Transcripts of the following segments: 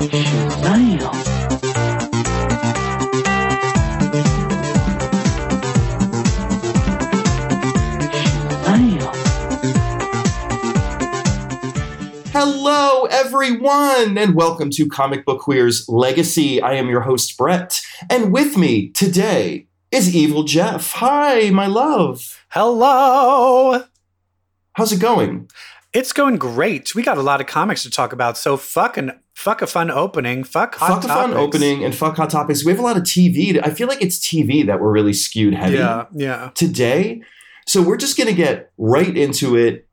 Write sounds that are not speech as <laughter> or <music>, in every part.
Shazam! Shazam! Hello, everyone, and welcome to Comic Book Queer's Legacy. I am your host, Brett, and with me today is Evil Jeff. Hi, my love. Hello. How's it going? It's going great. We got a lot of comics to talk about. So fucking fuck a fun opening. Fuck hot fuck a fun opening and fuck hot topics. We have a lot of TV. I feel like it's TV that we're really skewed heavy Yeah, yeah. today. So we're just going to get right into it.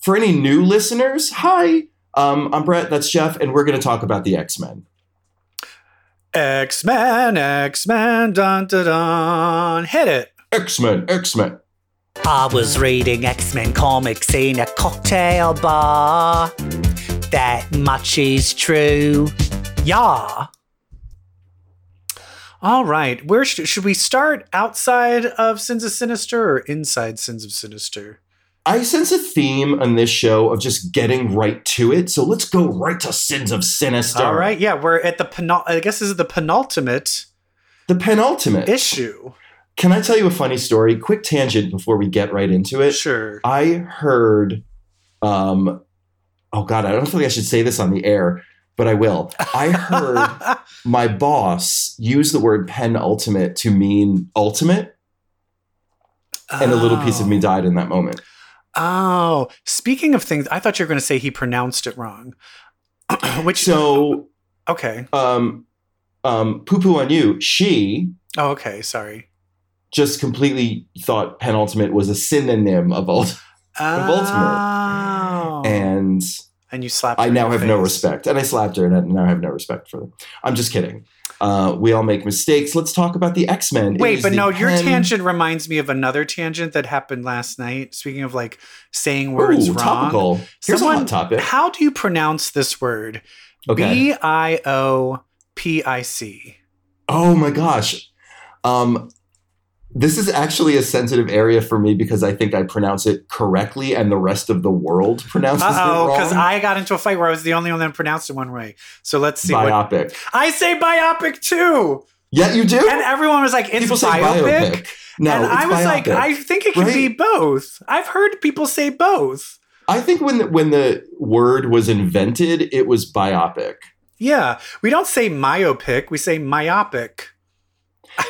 For any new listeners, hi. Um, I'm Brett. That's Jeff, and we're going to talk about the X Men. X Men, X Men, dun dun dun. Hit it. X Men, X Men. I was reading X Men comics in a cocktail bar. That much is true. Yeah. All right. Where sh- should we start? Outside of Sins of Sinister or inside Sins of Sinister? I sense a theme on this show of just getting right to it. So let's go right to Sins of Sinister. All right. Yeah, we're at the penul. I guess this is the penultimate The penultimate. issue. Can I tell you a funny story? Quick tangent before we get right into it. Sure. I heard, um, oh God, I don't feel like I should say this on the air, but I will. I heard <laughs> my boss use the word penultimate to mean ultimate, and a little piece of me Oh. died in that moment. Oh, speaking of things, I thought you were going to say he pronounced it wrong. <clears throat> Which So, okay. um, um, poo poo on you. She Oh, okay. Sorry. just completely thought penultimate was a synonym of ult, And and you slapped. I now have no respect. And I slapped her, and I now have no respect for them. I'm just kidding. Uh, we all make mistakes. Let's talk about the X Men. Wait, but no, your tangent reminds me of another tangent that happened last night. Speaking of like saying words Ooh, wrong. topical. Here's Someone- a hot topic. How do you pronounce this word? B I O P I C. oh my gosh. Um, this is actually a sensitive area for me because I think I pronounce it correctly, and the rest of the world pronounces Uh oh, it wrong. because I got into a fight where I was the only one that pronounced it one way. So let's see what biopic. I say biopic too. Yeah, you do. And everyone was like, it's People say biopic. biopic. No, and I was like. I think it can right? be both. I've heard people say both. I think when the, when the word was invented, it was biopic. Yeah. We don't say myopic, we say myopic.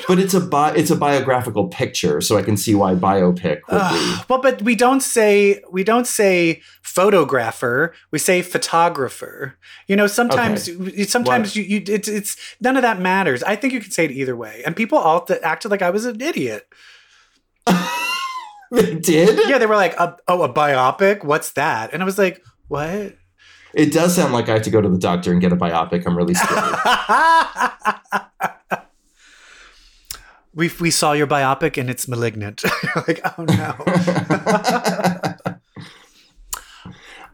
But it's a bi- it's a biographical picture, so I can see why biopic would be. Well, but we don't say we don't say photographer. We say photographer. You know, sometimes sometimes you, you it's it's none of that matters. I think you can say it either way. And people all th- acted like I was an idiot. <laughs> They did? Yeah, they were like, "A- "Oh, a biopic? What's that?" And I was like, "What?" It does sound like I have to go to the doctor and get a biopic. I'm really scared. <laughs> we we saw your biopic and it's malignant. <laughs> like, oh no. <laughs>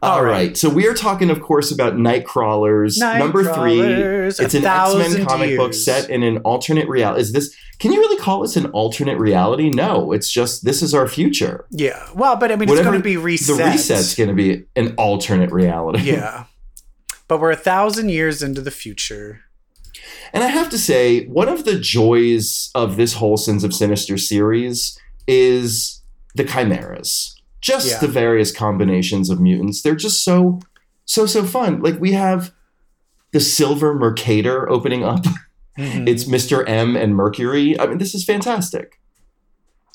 All right. right. So we are talking, of course, about Nightcrawlers. Number three. It's an X Men comic book set in an alternate reality. Is this? Can you really call this an alternate reality? No, it's just this is our future. Yeah. Well, but I mean, it's going to be reset. The reset's going to be an alternate reality. yeah. But we're a thousand years into the future. And I have to say, one of the joys of this whole Sins of Sinister series is the chimeras. Just Yeah. the various combinations of mutants. They're just so, so, so fun. Like we have the Silver Mercator opening up. Mhm. It's Mr. M and Mercury. I mean, this is fantastic.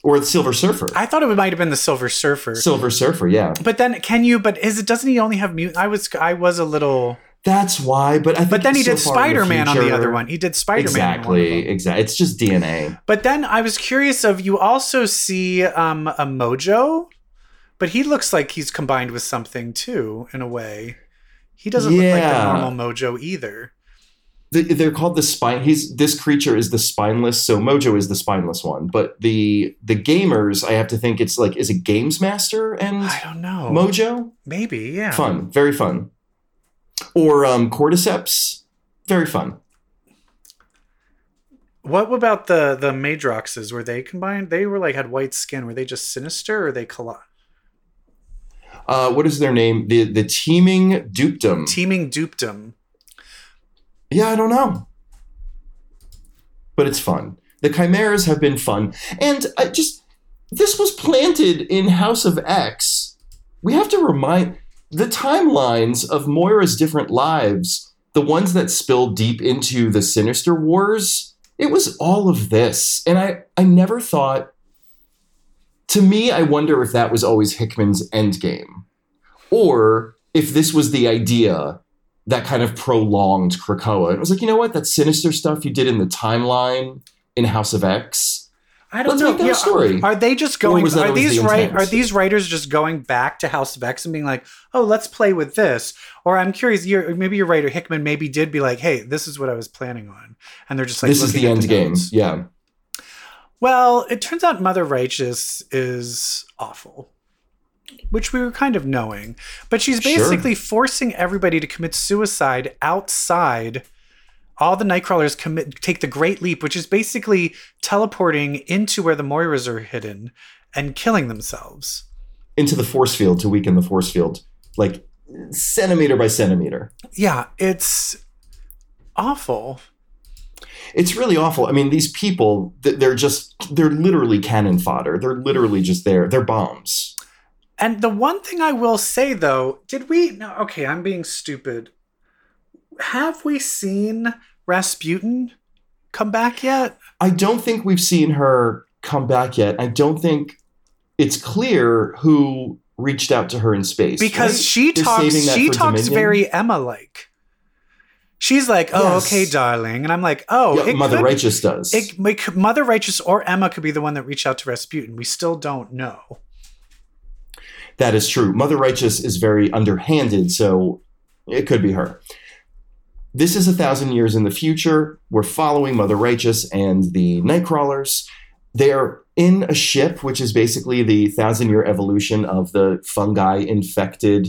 Or the Silver Surfer. I thought it might have been the Silver Surfer. Silver Surfer, yeah. but then, can you? But is it? Doesn't he only have mutant? I was, I was a little. That's why. But I think But then he so did Spider Man on the other one. He did Spider Man. Exactly, exactly. It's just DNA. But then I was curious of you also see um, a Mojo, but he looks like he's combined with something too in a way. He doesn't look like the normal Mojo either. The- they're called the spine. He's this creature is the spineless. So Mojo is the spineless one. But the the gamers, I have to think it's like is it Games Master and I don't know. Mojo? Maybe, yeah. Fun, very fun. Or um, Cordyceps, very fun. What about the the Madroxes? Were they combined? They were like had white skin. Were they just sinister or they colli- Uh, what is their name? The the teeming dupedom. teeming dupedom? Yeah, I don't know. But it's fun. The chimeras have been fun. And I just this was planted in House of X. We have to remind the timelines of Moira's different lives, the ones that spill deep into the Sinister Wars, it was all of this. And I, I never thought, to me, I wonder if that was always Hickman's endgame. Or if this was the idea that kind of prolonged Krakoa. It was like, you know what? That sinister stuff you did in the timeline in House of X. I don't Let's know. make that a Yeah, story. Um, are they just going? Are these the right? Are these writers just going back to House of X and being like, "Oh, let's play with this"? Or I'm curious. You're, maybe your writer Hickman maybe did be like, "Hey, this is what I was planning on," and they're just like, this is the at end game. notes. Yeah. Well, it turns out Mother Righteous is awful, which we were kind of knowing. But she's Sure. basically forcing everybody to commit suicide outside. All the Nightcrawlers commit take the Great Leap, which is basically teleporting into where the Moiras are hidden and killing themselves. Into the force field to weaken the force field, like centimeter by centimeter. Yeah, it's awful. It's really awful. I mean, these people, they're just, they're literally cannon fodder. They're literally just there. They're bombs. And the one thing I will say though, did we no okay, I'm being stupid. Have we seen Rasputin come back yet? I don't think we've seen her come back yet. I don't think it's clear who reached out to her in space. Because right? she They're talks she talks Dominion? very Emma like. She's like, "Oh, Yes. okay, darling." And I'm like, "Oh, Yeah, it Mother could- Righteous does. It, it Mother Righteous or Emma could be the one that reached out to Rasputin. We still don't know. that is true. Mother Righteous is very underhanded, so it could be her. This is a thousand years in the future. We're following Mother Righteous and the Nightcrawlers. They're in a ship, which is basically the thousand year evolution of the fungi infected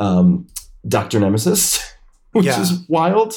um, Dr. Nemesis, <laughs> which Yeah. is wild.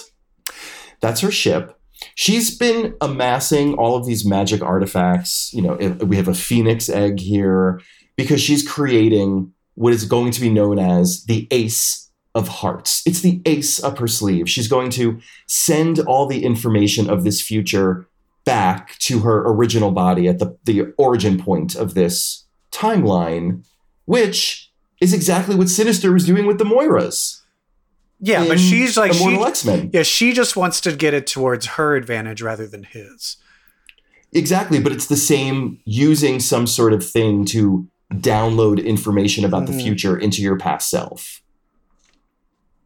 That's her ship. She's been amassing all of these magic artifacts. You know, we have a phoenix egg here because she's creating what is going to be known as the ace of hearts. It's the ace up her sleeve. She's going to send all the information of this future back to her original body at the, the origin point of this timeline, which is exactly what Sinister was doing with the Moiras. Yeah, but she's like she X-Men. Yeah, she just wants to get it towards her advantage rather than his. Exactly, but it's the same using some sort of thing to download information about the Mhm. future into your past self.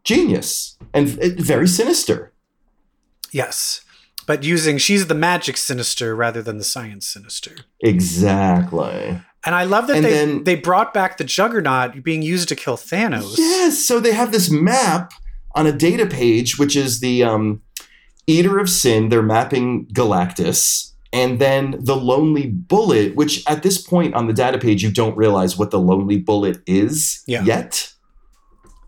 Genius and very sinister. Yes. But using she's the magic sinister rather than the science sinister. Exactly. And I love that And they then- they brought back the Juggernaut being used to kill Thanos. Yes, so they have this map on a data page, which is the um, Eater of Sin. They're mapping Galactus. And then the Lonely Bullet, which at this point on the data page, you don't realize what the Lonely Bullet is Yeah. yet.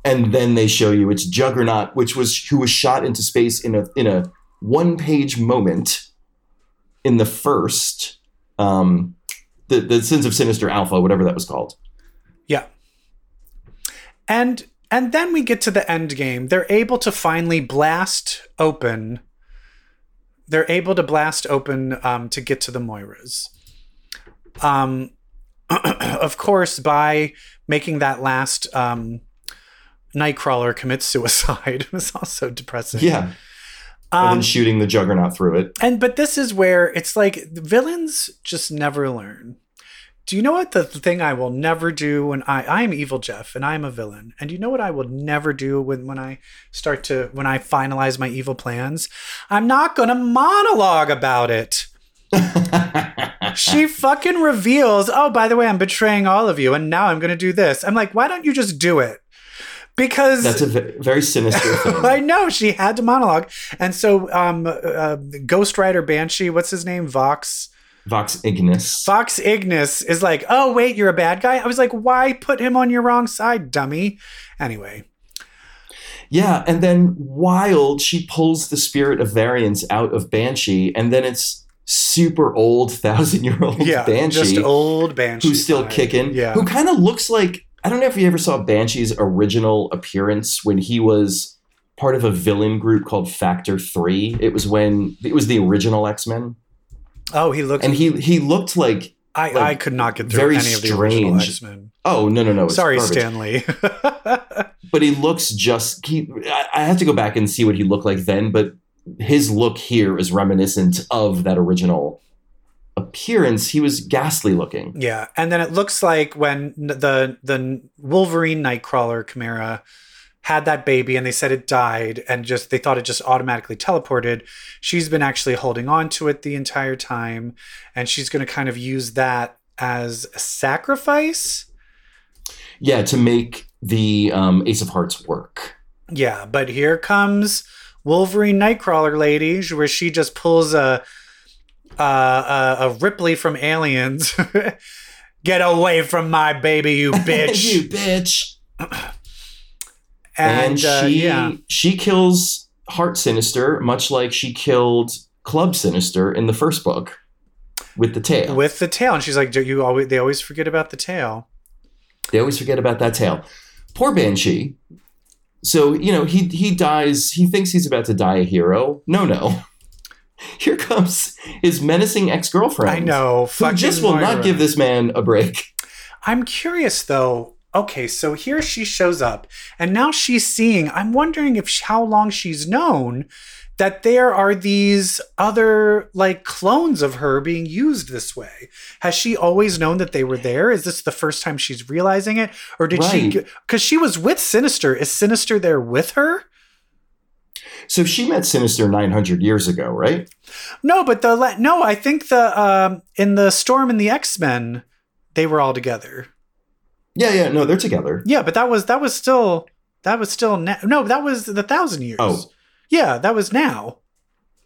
And then they show you it's Juggernaut, which was who was shot into space in a in a one page moment in the first um, the the Sins of Sinister Alpha, whatever that was called. Yeah. And and then we get to the end game. They're able to finally blast open. They're able to blast open um, to get to the Moiras. Um, <clears throat> of course, by making that last um, Nightcrawler commits suicide <laughs> it was also depressing. Yeah. and Um, then shooting the juggernaut through it. and but this is where it's like the villains just never learn. Do you know what the thing I will never do when I I am evil Jeff and I am a villain? And you know what I will never do when when I start to when I finalize my evil plans? I'm not going to monologue about it. <laughs> She fucking reveals, "Oh, by the way, I'm betraying all of you and now I'm going to do this." I'm like, "Why don't you just do it?" Because That's a very sinister <laughs> thing. I know she had to monologue, and so um, uh, Ghost Rider Banshee, what's his name, Vox, Vox Ignis. Vox Ignis is like, oh wait, you're a bad guy. I was like, why put him on your wrong side, dummy? Anyway, yeah, and then Wild, she pulls the spirit of vengeance out of Banshee, and then it's super old, thousand year old yeah, Banshee just old Banshee, who's still kicking. Yeah, Who kind of looks like I don't know if you ever saw Banshee's original appearance when he was part of a villain group called Factor Three. It was when it was the original X Men, Oh, he looked. and he he looked like I, like, I could not get through very any of the original strange. X-Men. oh no no no Sorry, garbage. Stanley. <laughs> but he looks just he I, I have to go back and see what he looked like then but his look here is reminiscent of that original appearance he was ghastly looking yeah, and then it looks like when the the Wolverine Nightcrawler Chimera had that baby and they said it died and just they thought it just automatically teleported. She's been actually holding on to it the entire time and she's going to kind of use that as a sacrifice. yeah to make the um, ace of hearts work Yeah, but here comes Wolverine Nightcrawler lady, where she just pulls a a, a, a Ripley from Aliens. <laughs> Get away from my baby, you <laughs> bitch! you bitch and and, uh, she yeah, she kills heart sinister much like she killed club sinister in the first book with the tail with the tail, and she's like, "Do you always?" They always forget about the tail. They always forget about that tail. Poor Banshee. So, you know, he he dies, he thinks he's about to die a hero. No, no. <laughs> Here comes his menacing ex-girlfriend. I know. Who just will Moira. not give this man a break. I'm curious though. Okay, so here she shows up, and now she's seeing. I'm wondering if how long she's known that there are these other like clones of her being used this way. Has she always known that they were there? Is this the first time she's realizing it, or did she? Because she was with Sinister. Is Sinister there with her? So she met Sinister 900 years ago, right? No, but the no. I think the um in the Storm and the X Men, they were all together. Yeah, yeah, no, they're together. Yeah, but that was that was still that was still na- no, that was the thousand years. Oh. yeah, that was now.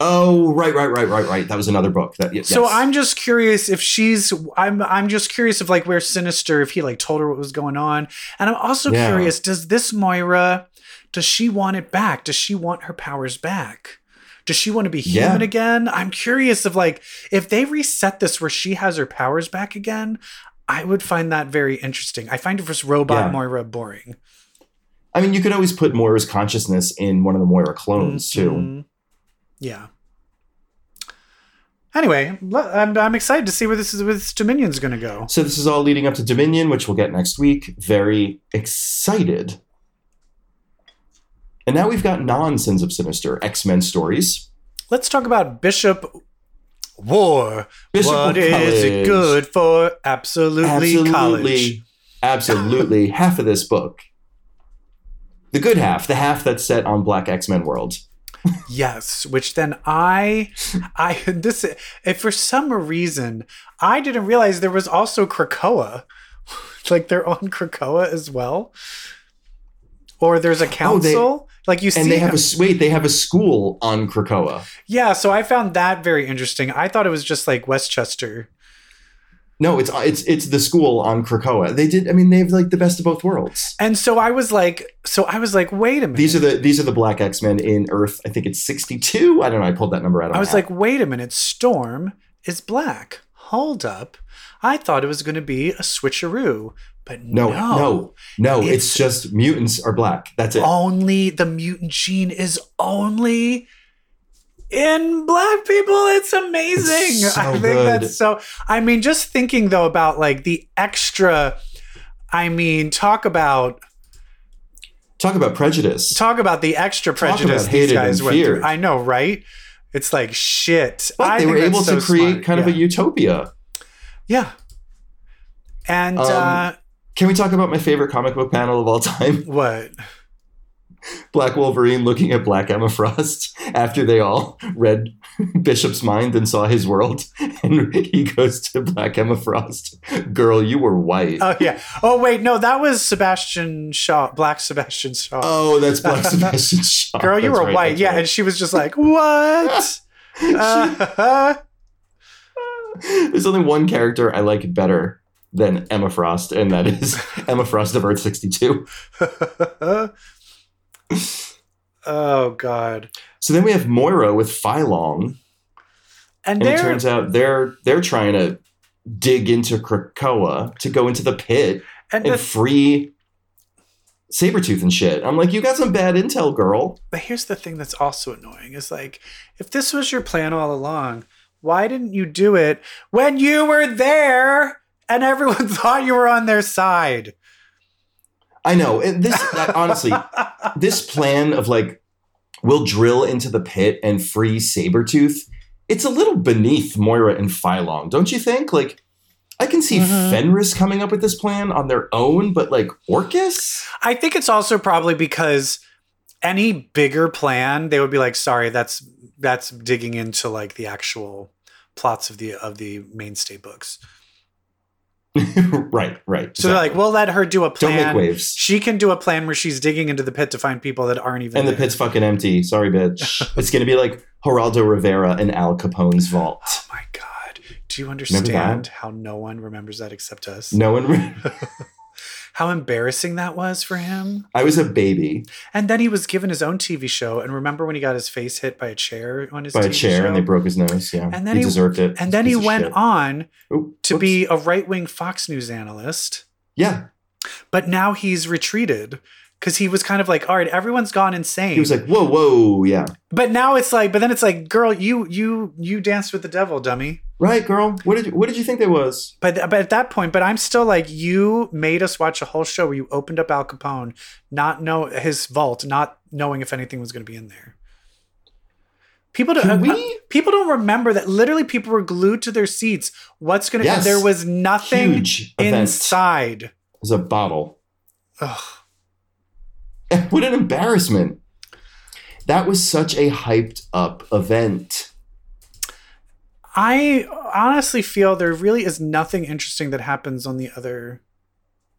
Oh, right, right, right, right, right. That was another book. That yes. So I'm just curious if she's I'm I'm just curious if like where Sinister if he like told her what was going on, and I'm also Yeah. curious does this Moira does she want it back? Does she want her powers back? Does she want to be Yeah. human again? I'm curious if like if they reset this where she has her powers back again. I would find that very interesting. I find this robot Yeah. Moira boring. I mean, you could always put Moira's consciousness in one of the Moira clones too. Mhm. Yeah. Anyway, I'm, I'm excited to see where this is where this Dominion's going to go. So this is all leading up to Dominion, which we'll get next week. Very excited. And now we've got non-Sins of Sinister X-Men stories. Let's talk about Bishop War. Bishop what is it good for? Absolutely, Absolutely, college. absolutely. <laughs> half of this book, the good half, the half that's set on Black X-Men world. <laughs> Yes, which then I, I <laughs> this if for some reason I didn't realize there was also Krakoa, like they're on Krakoa as well, or there's a oh, council. Like you see, And they have a wait, they have a school on Krakoa. yeah. So I found that very interesting. I thought it was just like Westchester. No, it's it's it's the school on Krakoa. They did. I mean, they have like the best of both worlds. And so I was like, so I was like, wait a minute. These are the these are the Black X Men in Earth. I think it's sixty two. I don't know. I pulled that number out. Of I was like, wait a minute, Storm is black. Hold up. I thought it was going to be a switcheroo, but no, no. no, no. It's, It's- just mutants are black. That's it. Only the mutant gene is only in black people. It's amazing. It's so I think good. that's so. I mean, just thinking though about like the extra. I mean, talk about Talk about prejudice. talk about the extra prejudice these guys and went feared. through. I know, right? It's like shit. but I they were able that's to create smart. kind of a utopia. Yeah. And Um, uh, Can we talk about my favorite comic book panel of all time? <laughs> what? Black Wolverine looking at Black Emma Frost <laughs> after they all read <laughs> Bishop's mind and saw his world. And he goes to Black Emma Frost, Girl, you were white. Oh yeah. Oh wait, no, that was Sebastian Shaw, Black Sebastian Shaw. Oh, that's Black Sebastian Shaw. Girl, you That's were right, white. Yeah, right. and she was just like, "What?" Uh, There's only one character I like better than Emma Frost, and that is <laughs> Emma Frost of Earth 62. oh god. So then we have Moira with Feilong, And and it turns out they're they're trying to dig into Krakoa to go into the pit and and the, free Sabretooth and shit. I'm like, you got some bad intel, girl. But here's the thing that's also annoying is like, if this was your plan all along, why didn't you do it when you were there and everyone <laughs> thought you were on their side? I know. And this that, honestly, <laughs> this plan of like we'll drill into the pit and free Sabretooth, it's a little beneath Moira and Feilong, don't you think? Like I can see Mhm. Fenris coming up with this plan on their own, but like Orchis? I think it's also probably because any bigger plan, they would be like, sorry, that's that's digging into like the actual plots of the of the mainstay books. <laughs> right, right. So they're like, we'll let her do a plan. don't make waves. She can do a plan where she's digging into the pit to find people that aren't even And the pit's fucking empty. Sorry, bitch. <laughs> it's gonna be like Geraldo Rivera and Al Capone's oh vault. Oh my god. Do you understand how no one remembers that except us? No one. Re- <laughs> How embarrassing that was for him. I was a baby And then he was given his own TV show. And remember when he got his face hit by a chair on his by a TV chair show? and they broke his nose. Yeah, And then he, he- deserved it. and then he went shit. on Oop, to whoops. be a right wing Fox News analyst. Yeah, But now he's retreated because he was kind of like, all right, everyone's gone insane. he was like, whoa, whoa, yeah, but now it's like, but then it's like, girl, you you you danced with the devil, dummy. right, girl. What did you, what did you think that was? But, but at that point, but I'm still like, you made us watch a whole show where you opened up Al Capone, not know his vault, not knowing if anything was going to be in there. People don't. Can uh, we- people don't remember that. Literally, people were glued to their seats. What's going to? Yes. There was nothing Huge event. inside. It was a bottle. Ugh. <laughs> what an embarrassment. That was such a hyped up event. I honestly feel there really is nothing interesting that happens on the other,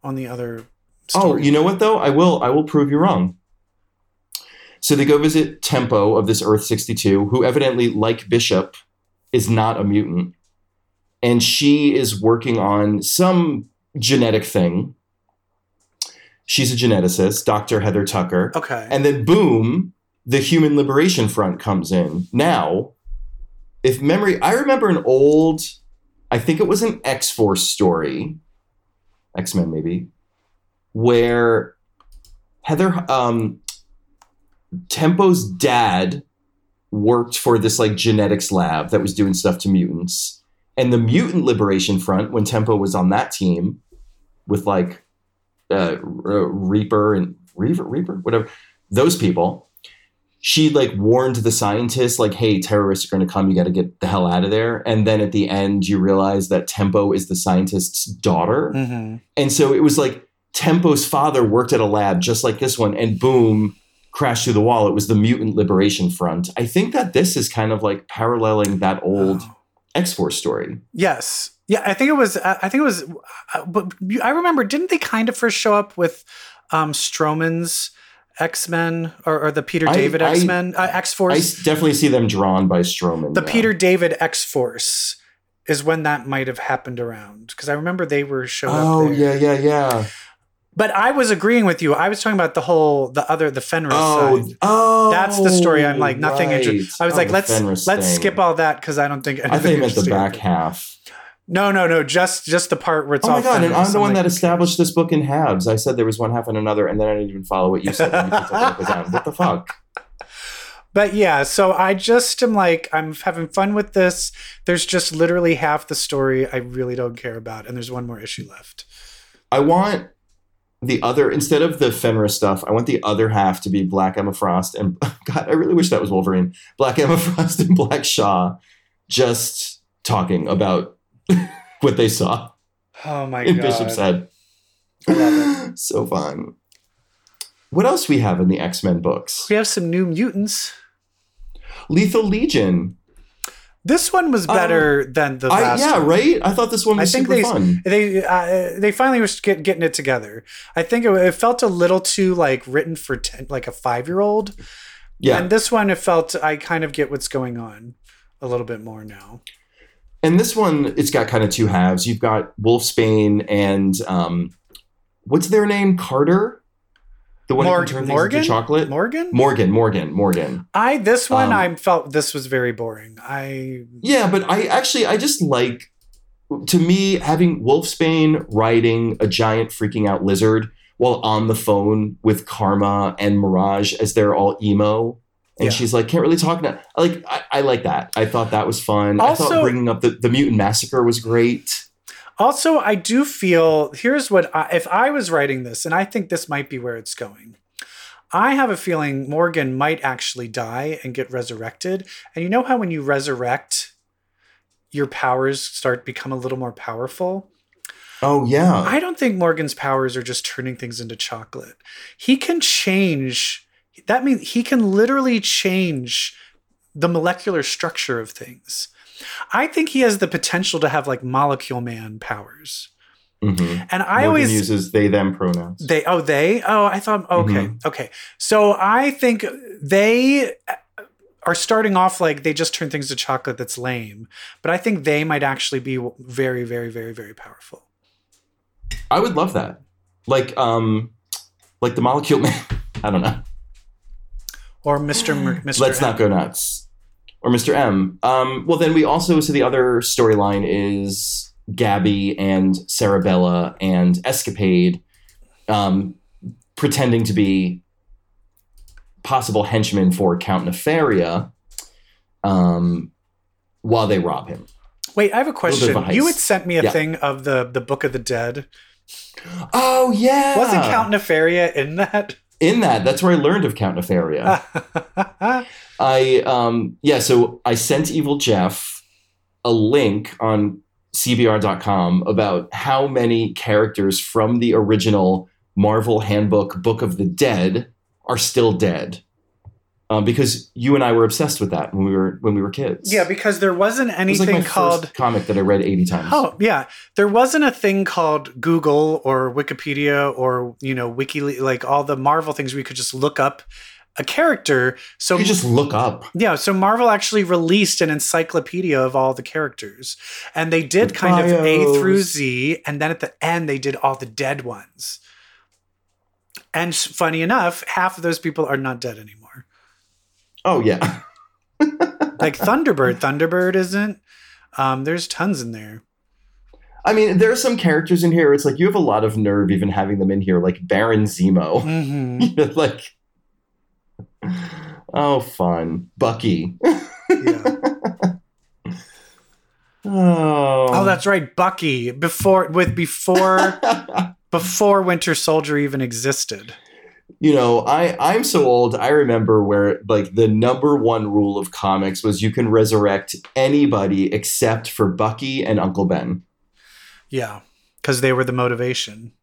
on the other. Oh, you know what though? I will I will prove you wrong. So they go visit Tempo of this Earth 62, who evidently, like Bishop, is not a mutant. And she is working on some genetic thing. She's a geneticist, Dr. Heather Tucker. Okay. And then boom, the Human Liberation Front comes in. Now, if memory, I remember an old, I think it was an X Force story, X Men maybe, where Heather, um, Tempo's dad worked for this like genetics lab that was doing stuff to mutants. And the Mutant Liberation Front, when Tempo was on that team with like uh, R- Reaper and Reaper, Reaper, whatever, those people, she like warned the scientists, like, hey, terrorists are going to come. You got to get the hell out of there. And then at the end, you realize that Tempo is the scientist's daughter. hmm And so it was like Tempo's father worked at a lab just like this one, and boom, crashed through the wall. It was the Mutant Liberation Front. I think that this is kind of like paralleling that old Oh. X Force story. Yes. Yeah, I think it was. I think it was. uh, But I remember, didn't they kind of first show up with um, Stroman's X Men or, or the Peter David X Men uh, X I Force? s- definitely see them drawn by Stroman. The. Peter David X Force is when that might have happened around because I remember they were showing. Oh up. There. yeah, yeah, yeah. But I was agreeing with you. I was talking about the whole the other the Fenris Oh, side. oh, That's the story. I'm like nothing right. interesting. I was Oh, like, let's Fenris let's thing. skip all that because I don't think. I think it's the back half. No, no, no. Just just the part where it's Oh my god! And I'm the I'm one like, that established this book in halves. I said there was one half and another, and then I didn't even follow what you said. you the. What the fuck? <laughs> But yeah, so I just am like, I'm having fun with this. There's just literally half the story I really don't care about, and there's one more issue left. I want the other instead of the Fenris stuff. I want the other half to be Black Emma Frost and <laughs> God. I really wish that was Wolverine. Black Emma <laughs> Frost and Black Shaw just talking about <laughs> what they saw Oh my god! Bishop's head. I love <gasps> so fun. What else we have in the X Men books? We have some new mutants. Lethal Legion. This one was better than the Um, I, yeah, one. right. I thought this one was I think super they fun. they uh, they finally were get, getting it together. I think it, it felt a little too like written for ten, like a five year old. Yeah, And this one, it felt I kind of get what's going on a little bit more now. And this one, it's got kind of two halves. You've got Wolfsbane and um, what's their name? Carter, the one who turn Morgan? into chocolate. Morgan, Morgan, Morgan, Morgan. I this one Um, I felt this was very boring. I Yeah, but I actually I just like to me having Wolfsbane riding a giant freaking out lizard while on the phone with Karma and Mirage as they're all emo. And Yeah. she's like, can't really talk now. Like, I, I like that. I thought that was fun. I thought bringing up the, the mutant massacre was great. Also, I do feel here's what I, if I was writing this, and I think this might be where it's going. I have a feeling Morgan might actually die and get resurrected. And you know how when you resurrect, your powers start become a little more powerful. Oh, yeah. I don't think Morgan's powers are just turning things into chocolate. He can change. That means he can literally change the molecular structure of things. I think he has the potential to have like molecule man powers. Mhm. And I Morgan always uses they them pronouns. they oh they oh I thought okay okay so I think they are starting off like they just turn things to chocolate that's lame but I think they might actually be very very very very powerful I would love that. Like, um, like the molecule <laughs> man. I don't know. or Mr. Mer- Mr. Let's not go nuts. Or Mr. M. Um, well, then we also so the other storyline is Gabby and Sarabella and Escapade um, pretending to be possible henchmen for Count Nefaria um, while they rob him. Wait I have a of a question you had sent me a Yeah. thing of the the Book of the Dead Oh yeah, wasn't Count Nefaria in that in that? That's where I learned of Count Nefaria. <laughs> I um yeah, so I sent Evil Jeff a link on cbr.com about how many characters from the original Marvel Handbook Book of the Dead are still dead. Um, because you and I were obsessed with that when we were when we were kids. yeah because there wasn't it was like anything called comic that I read 80 times. Oh yeah, there wasn't a thing called Google or Wikipedia or you know Wiki like all the Marvel things we could just look up a character. So you just look up. yeah, so Marvel actually released an encyclopedia of all the characters, and they did The kind of A through. Z, and then at the end they did all the dead ones. And funny enough, half of those people are not dead anymore. Oh yeah. <laughs> Like Thunderbird, Thunderbird isn't. Um, there's tons in there. I mean, there are some characters in here. It's like you have a lot of nerve even having them in here, like Baron Zemo. <laughs> hmm like, oh, fun. Bucky. Yeah. Oh, <laughs> Oh, that's right, Bucky. Before with before before Winter Soldier even existed. You know, I I'm so old. I remember where like the number one rule of comics was you can resurrect anybody except for Bucky and Uncle Ben. Yeah, because they were the motivation.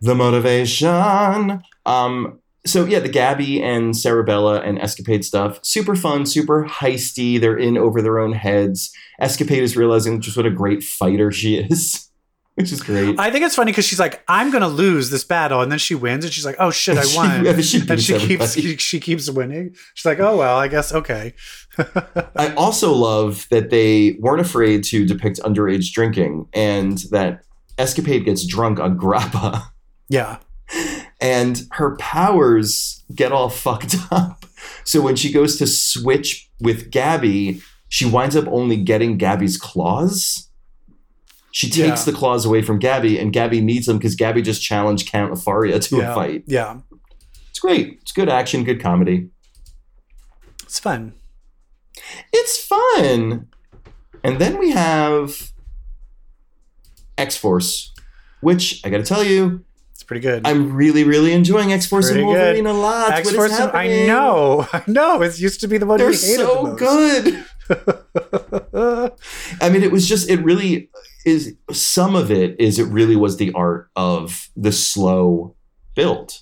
The motivation. Um. So yeah, the Gabby and Sarabella and Escapade stuff, super fun, super heisty. They're in over their own heads. Escapade is realizing just what a great fighter she is, <laughs> which is great. I think it's funny because she's like, "I'm gonna lose this battle," and then she wins, and she's like, "Oh shit, I <laughs> won!" yeah, <laughs> she and she keeps she, <laughs> she keeps winning. She's like, "Oh well, I guess okay." I also love that they weren't afraid to depict underage drinking and that Escapade gets drunk on grappa Yeah, and her powers get all fucked up. So when she goes to switch with Gabby, she winds up only getting Gabby's claws. She takes Yeah. the claws away from Gabby, and Gabby needs them because Gabby just challenged Count Nefaria to yeah, a fight. Yeah, It's great. It's good action, good comedy. it's fun. It's fun. And then we have X Force, which I got to tell you, It's pretty good. I'm really, really enjoying X Force and Wolverine good. a lot. X Force. I know, <laughs> I know. It used to be the one They're so the good. <laughs> I mean, it was just, it really is. Some of it is, it really was the art of the slow build.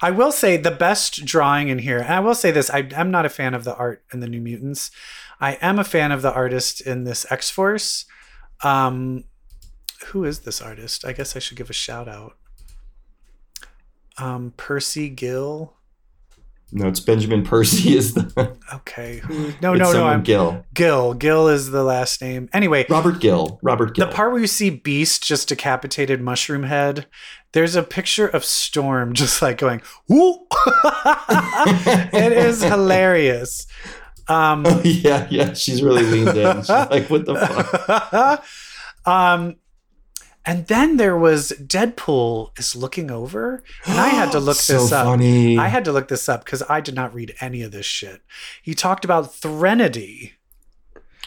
I will say the best drawing in here, and I will say this: I, I'm not a fan of the art in the New Mutants. I am a fan of the artist in this X Force. Um, who is this artist? I guess I should give a shout out. Um, Percy Gill. No, it's Benjamin Percy <laughs> is the. Okay, who? No, no, no. someone I'm Gill. Gill. Gill is the last name. Anyway, Robert Gill. Robert Gill. the part where you see Beast just decapitated Mushroom Head, there's a picture of Storm <laughs> just like going, "Whoo!" <laughs> it is hilarious. Um, yeah, yeah. She's really leaned in. She's like, what the fuck? um, And then there was Deadpool is looking over, and I had to look <gasps> so this up. funny. I had to look this up because I did not read any of this shit. He talked about Threnody.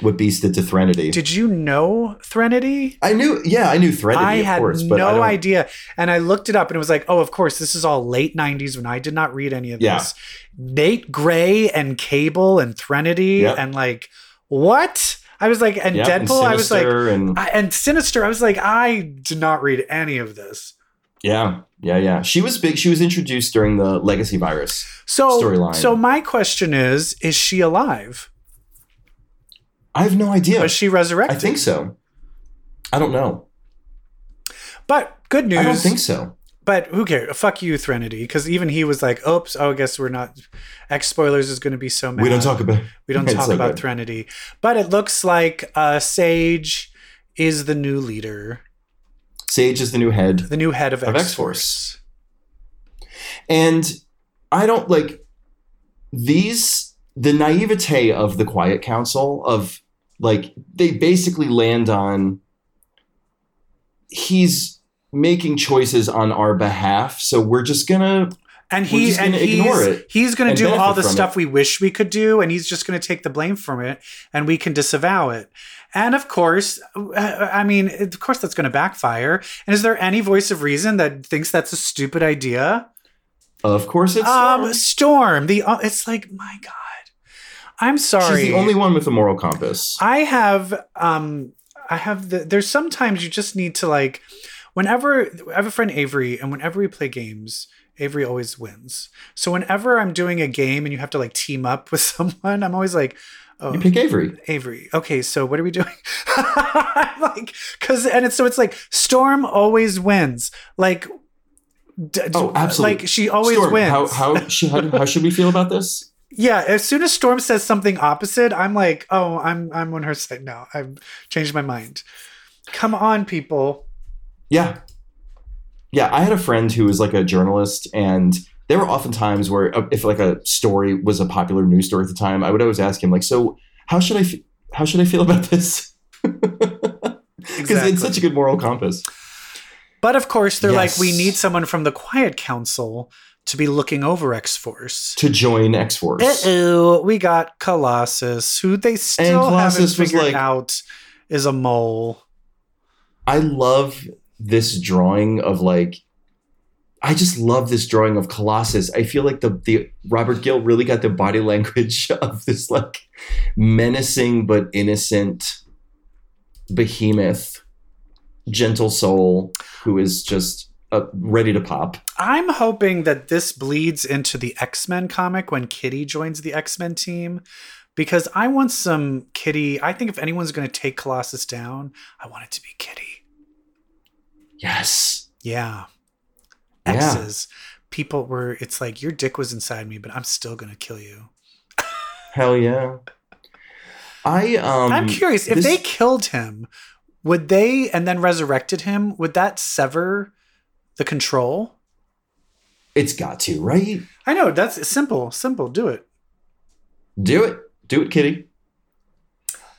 what Beast did to Threnody. Did you know Threnody? I knew, yeah, I knew Threnody, I of had course, but I no idea. And I looked it up and it was like, oh, of course, this is all late 90s when I did not read any of Yeah. this. Nate Gray and Cable and Threnody Yep. and like, what? I was like, and and Deadpool, I was like, and I, and Sinister, I was like, I did not read any of this. yeah, yeah, yeah. She was big. She was introduced during the Legacy virus. So, Storyline. so my question is, is she alive? I have no idea. Was she resurrected? I think so. I don't know. But good news. I don't think so. But who cares? Fuck you, Threnody. Because even he was like, oops, oh, I guess we're not. X spoilers is going to be so mad. We don't talk about. We don't <laughs> talk so about good. Threnody. But it looks like uh, Sage is the new leader, Sage is the new head, the new head of, Of X-Force. and I don't like these. The naivete of the Quiet Council of like they basically land on he's making choices on our behalf, so we're just gonna And he and gonna ignore he's, it he's to do all the stuff it. we wish we could do, and he's just to take the blame from it, and we can disavow it. And of course, uh, I mean, of course, that's to backfire. And is there any voice of reason that thinks that's a stupid idea? Of course, it's um, Storm. Storm. The uh, it's like my God. I'm sorry. She's the only one with a moral compass. I have um I have the there's sometimes you just need to like whenever I have a friend Avery and whenever we play games Avery always wins. So whenever I'm doing a game and you have to like team up <laughs> with someone, I'm always like, oh, You pick Avery. Avery. Okay, so what are we doing? <laughs> Like, cause and it's so it's like Storm always wins. Like, d- Oh, absolutely. Like she always Storm, wins. How how, should, how how should we feel about this? Yeah, as soon as Storm says something opposite, I'm like, oh, I'm I'm on her side now. I've changed my mind. Come on, people. Yeah. Yeah, I had a friend who was like a journalist, and there were often times where uh, if like a story was a popular news story at the time, I would always ask him like, "So how should I f- how should I feel about this?" <laughs> Because it's such a good moral compass. But of course, they're Yes. like, we need someone from the Quiet Council to be looking over X Force. To join X Uh Force, oh, we got Colossus, who they still haven't figured like- out is a mole. I love this drawing of like. I just love this drawing of Colossus. I feel like the the Robert Gill really got the body <laughs> language of this like menacing but innocent behemoth, gentle soul who is just uh, ready to pop. I'm hoping that this bleeds into the X Men comic when Kitty joins the X Men team. Because I want some Kitty. I think if anyone's going to take Colossus down, I want it to be Kitty. Yes. Yeah. Yeah. People were, it's like, your dick was inside me, but I'm still going to kill you. Hell yeah. I um I'm curious if this- they killed him, would they and then resurrected him? Would that sever the control? it's got to, right? I know that's simple. Simple. Do it. Do it. Do it, Kitty.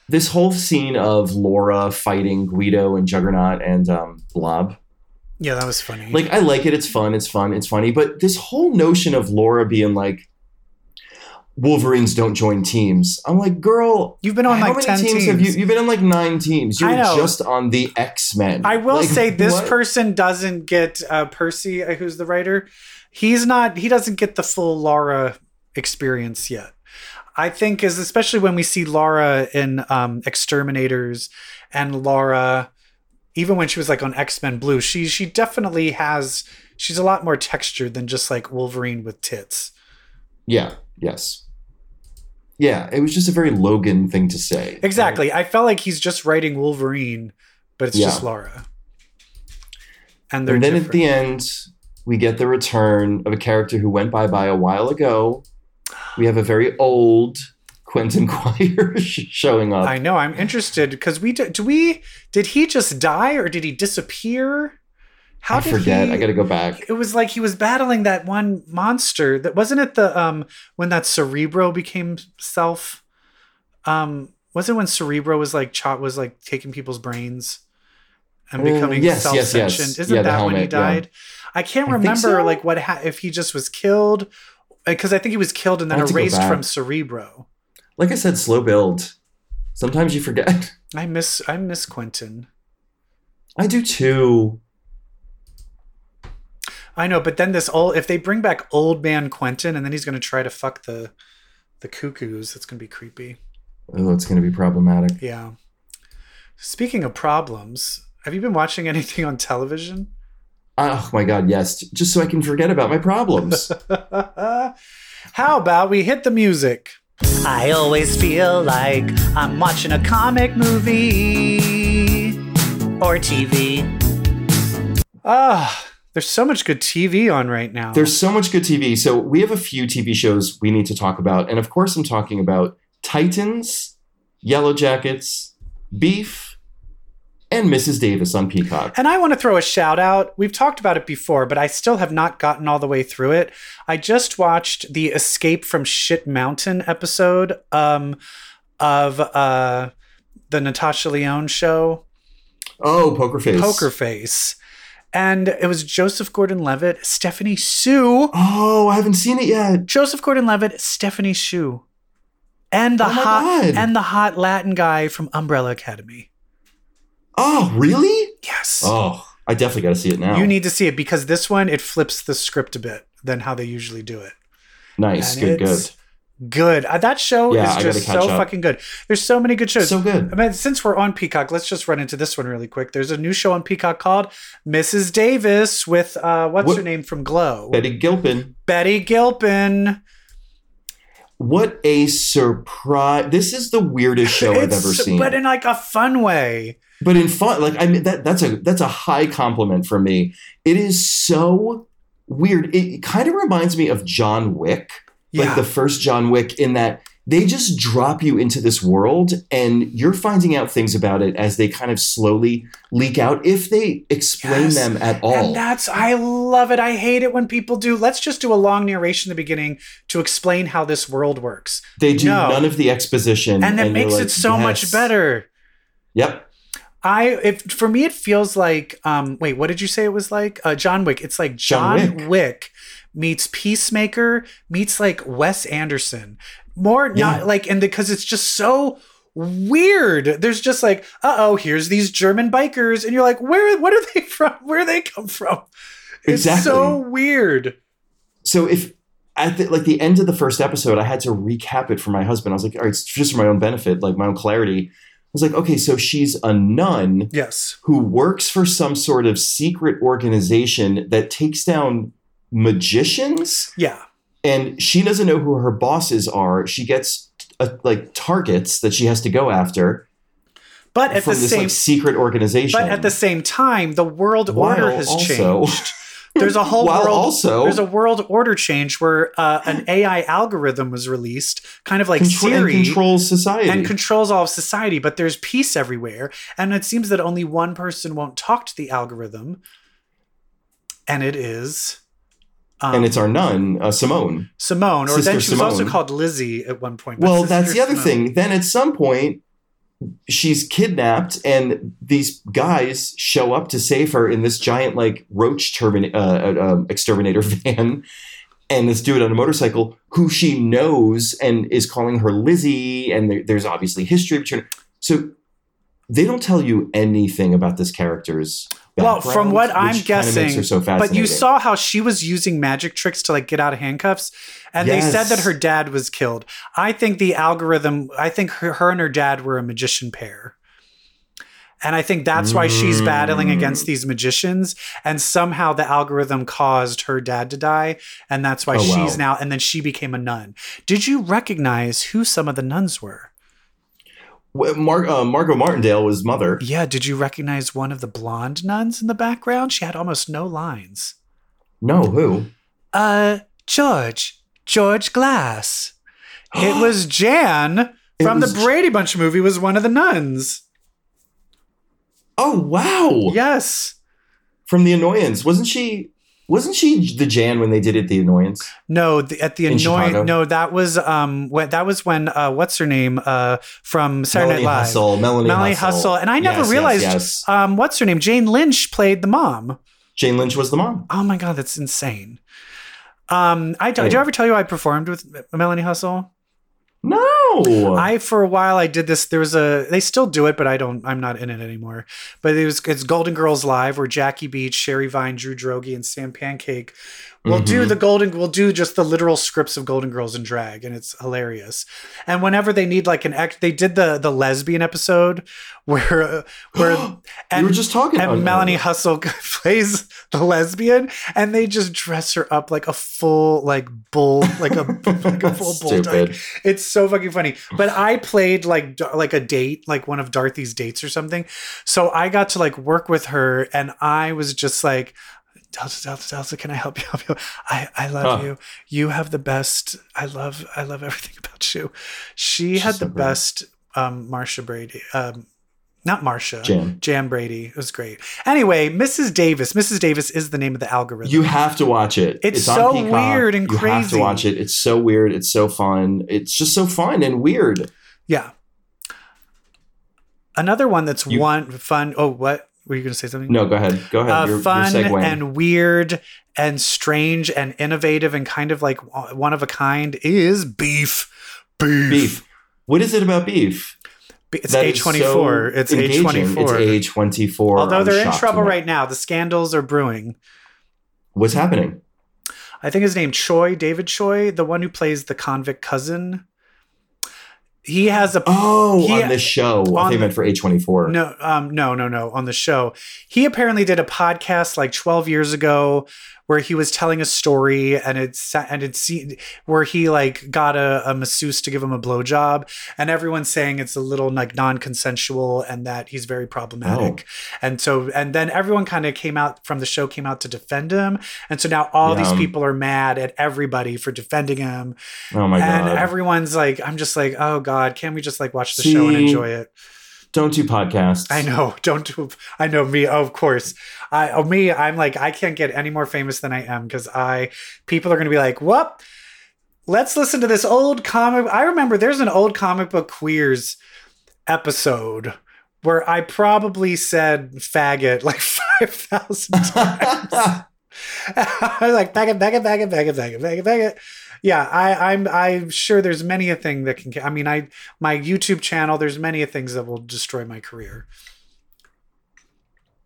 This whole scene of Laura fighting Guido and Juggernaut and um, Blob. Yeah, that was funny. Like, I like it. It's fun. It's fun. It's funny. But this whole notion of Laura being like, Wolverines don't join teams. I'm like, girl, you've been on how like many ten teams. have you? You've been on like nine teams. You're just on the X Men. I will Like, say this what? person doesn't get uh, Percy, uh, who's the writer. He's not. He doesn't get the full Laura experience yet. I think is especially when we see Laura in um, Exterminators and Laura, even when she was like on X Men Blue, she she definitely has. She's a lot more textured than just like Wolverine with tits. Yeah. Yes. Yeah. It was just a very Logan thing to say. Exactly. I felt like he's just writing Wolverine, but it's Yeah. just Laura. And and then different. at the end, we get the return of a character who went bye bye a while ago. We have a very old Quentin <laughs> Quire showing up. I know. I'm interested because we did. Do we? Did he just die or did he disappear? How I did forget. he? I got to go back. It was like he was battling that one monster. That wasn't it. The um when that Cerebro became self. Um, was it when Cerebro was like chop was like taking people's brains, and Uh, becoming yes, yes, yes. self-sentient. Isn't Yeah, that when he helmet, yeah. died? I can't I remember so. like what ha- if he just was killed because I think he was killed and then have to go erased from Cerebro. Like I said, slow build. Sometimes you forget. <laughs> I miss I miss Quentin. I do too. I know, but then this old if they bring back old man Quentin and then he's going to try to fuck the the cuckoos, that's going to be creepy. Oh, it's going to be problematic. Yeah. Speaking of problems, have you been watching <laughs> anything on television? Oh my god, yes. Just so I can forget about my problems. <laughs> How about we hit the music? I always feel like I'm watching a comic movie or TV. Ah, there's so much good TV on right now. There's so much good TV. So we have a few TV shows we need to talk about. And of course, I'm talking about Titans, Yellow Jackets, Beef, and Mrs. Davis on Peacock. And I want to throw a shout out. We've talked about it before, but I still have not gotten all the way through it. I just watched the Escape from Shit Mountain episode um, of uh, the Natasha Lyonne show, Oh, Poker Face. Poker Face. And it was Joseph Gordon Levitt, Stephanie Hsu. Oh, I haven't seen it yet. Joseph Gordon Levitt, Stephanie Hsu. And the Oh hot God. and the hot Latin guy from Umbrella Academy. Oh, really? Yes. Oh, I definitely got to see it now. You need to see it because this one it flips the script a bit than how they usually do it. nice. and Good, good. Good. Uh, that show Yeah, is just so up. fucking good. There's so many good shows. So good. I mean, since we're on Peacock, let's just run into this one really quick. There's a new show on Peacock called Mrs. Davis with uh, what's What- her name from Glow? Betty Gilpin. Betty Gilpin. What a surprise. This is the weirdest show I've ever seen. but in like a fun way. but in fun like i mean that that's a that's a high compliment for me it is so weird it kind of reminds me of john wick Yeah. like the first john wick in that they just drop you into this world and you're finding out things about it as they kind of slowly leak out if they explain Yes. them at all And that's I love it. I hate it when people do. Let's just do a long narration in the beginning to explain how this world works. they do No. none of the exposition And that you're makes like, it so much better. yep I if for me it feels like um wait, what did you say it was like? Uh John Wick. It's like John John, Wick. Wick. meets Peacemaker meets like Wes Anderson. More Yeah. not like and because it's just so weird. There's just like, uh-oh, here's these German bikers and you're like, where what are they from? Where do they come from? It's Exactly. so weird. so if at the, like the end of the first episode, I had to recap it for my husband. I was like, all right, it's just for my own benefit, like my own clarity. I was like, okay, so she's a nun Yes. who works for some sort of secret organization that takes down magicians, Yeah. And she doesn't know who her bosses are. She gets uh, like targets that she has to go after But at from the this same like secret organization. but at the same time, the world While order has also- changed. <laughs> There's a whole world also there's a world order change where uh, an AI algorithm was released, kind of like contro- and controls society. and controls all of society. But there's peace everywhere, and it seems that only one person won't talk to the algorithm, and it is. Um, and it's our nun, uh, Simone. Simone, or Sister then she was also called Lizzie at one point. Well, Sister that's the other Simone- thing. Then at some point, she's kidnapped, and these guys show up to save her in this giant, like roach uh, uh, um, exterminator <laughs> van. And this dude on a motorcycle who she knows and is calling her Lizzie, and there, there's obviously history between. So they don't tell you anything about this character's. Well, from what I'm which kinda makes guessing, so But you saw how she was using magic tricks to like get out of handcuffs, and they said that her dad was killed. I think the algorithm. I think her, her and her dad were a magician pair, and I think that's why she's battling Mm. against these magicians. And somehow the algorithm caused her dad to die, and that's why Oh, wow. she's now. And then she became a nun. Did you recognize who some of the nuns were? Mar- uh, Margo Martindale was mother. Yeah, did you recognize one of the blonde nuns in the background? She had almost no lines. No, who? Uh, George. George Glass. It <gasps> was Jan It from was the Brady Bunch movie was one of the nuns. Oh wow! Yes. From the Annoyance, wasn't she? Wasn't she the Jan when they did it? The annoyance. No, the, at the In. Chicago? No, that was um when that was when uh what's her name uh from Saturday Melanie Night Live. Hutsell. Melanie, Melanie Hutsell. Hutsell, and I never Yes, yes, realized yes. um what's her name Jane Lynch played the mom. Jane Lynch was the mom. Oh my god, that's insane. Um, I did I ever tell you I performed with Melanie Hutsell? No. I for a while I did this. There was a they still do it, but I don't. I'm not in it anymore. But it was it's Golden Girls Live where Jackie Beat, Sherry Vine, Drew Droege, and Sam Pancake will do Mhm. the Golden. we'll do just the literal scripts of Golden Girls in drag, and it's hilarious. And whenever they need like an ex, they did the the lesbian episode <laughs> where where <gasps> you were just talking. and. Melanie Hutsell <laughs> plays the lesbian, and they just dress her up like a full like bull, like a <laughs> like a full. Stupid. It's so fucking funny. But I played like like a date, like one of Dorothy's dates or something. So I got to like work with her, and I was just like. Delta, Delta, Delta, can I help you? <laughs> Help you? I, I love Huh. you. You have the best. I love, I love everything <laughs> about you. She had the so best, um, Marcia Brady, um, not Marcia, Jan. Jan Brady. It was great. Anyway, Mrs. Davis. Mrs. Davis is the name of the algorithm. You have to watch it. It's on so Peacock. weird and crazy. You have to watch it. It's so weird. It's so fun. It's just so fun and weird. yeah. Another one that's You- one fun. Oh, what were you going to say something? No, go ahead. Go ahead. Uh, you're, fun you're and weird and strange and innovative and kind of like one of a kind is beef. Beef. beef. What is it about beef? It's that A24. so It's engaging? A twenty It's four. A twenty four. Although they're in trouble right now, the scandals are brewing. What's happening? I think his name Choe, David Choe, the one who plays the convict cousin. He has a Oh, He- on this show. I on think I the- meant for A twenty four. no, um, no, no, no, on the show. He apparently did a podcast like 12 years ago where he was telling a story and it's and it's where he like got a, a masseuse to give him a blowjob and everyone's saying it's a little like non-consensual and that he's very problematic. And so and then everyone kind of came out from the show came out to defend him. And so now all these people are mad at everybody for defending him. Oh my god. and god! everyone's like, I'm just like, oh God, can we just like watch the show and enjoy it? Don't do podcasts. I know. <laughs> Don't do. I know me. Of course. I. Oh, me. I'm like. I can't get any more famous than I am because I. People are going to be like, "What? Let's listen to this old comic." I remember there's an old comic book queers episode where I probably said faggot like <laughs> five thousand <laughs> times. <laughs> I was like, bag it, bag it, bag it, bag it, bag it, bag it, bag it. Yeah, I, I'm I'm sure there's many a thing that can. I mean, I my YouTube channel. There's many a things that will destroy my career.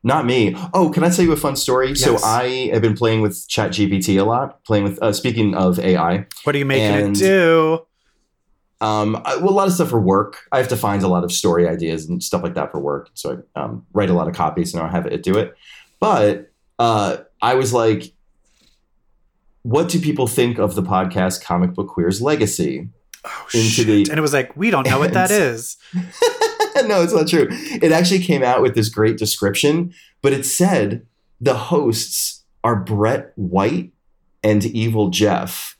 Not me. Oh, can I tell you a fun story? So I have been playing with ChatGPT a lot. Playing with. Uh, speaking of AI, What are you making And- it do? um, I, well, a lot of stuff for work. I have to find a lot of story ideas and stuff like that for work. So I um, write a lot of copies and I have it do it. But uh, I was like, what do people think of the podcast Comic Book Queer's Legacy? Oh Into shit! the- and it was like, we don't know what that <laughs> is. <laughs> No, it's not true. It actually came out with this great description, but it said the hosts are Brett White and Evil Jeff.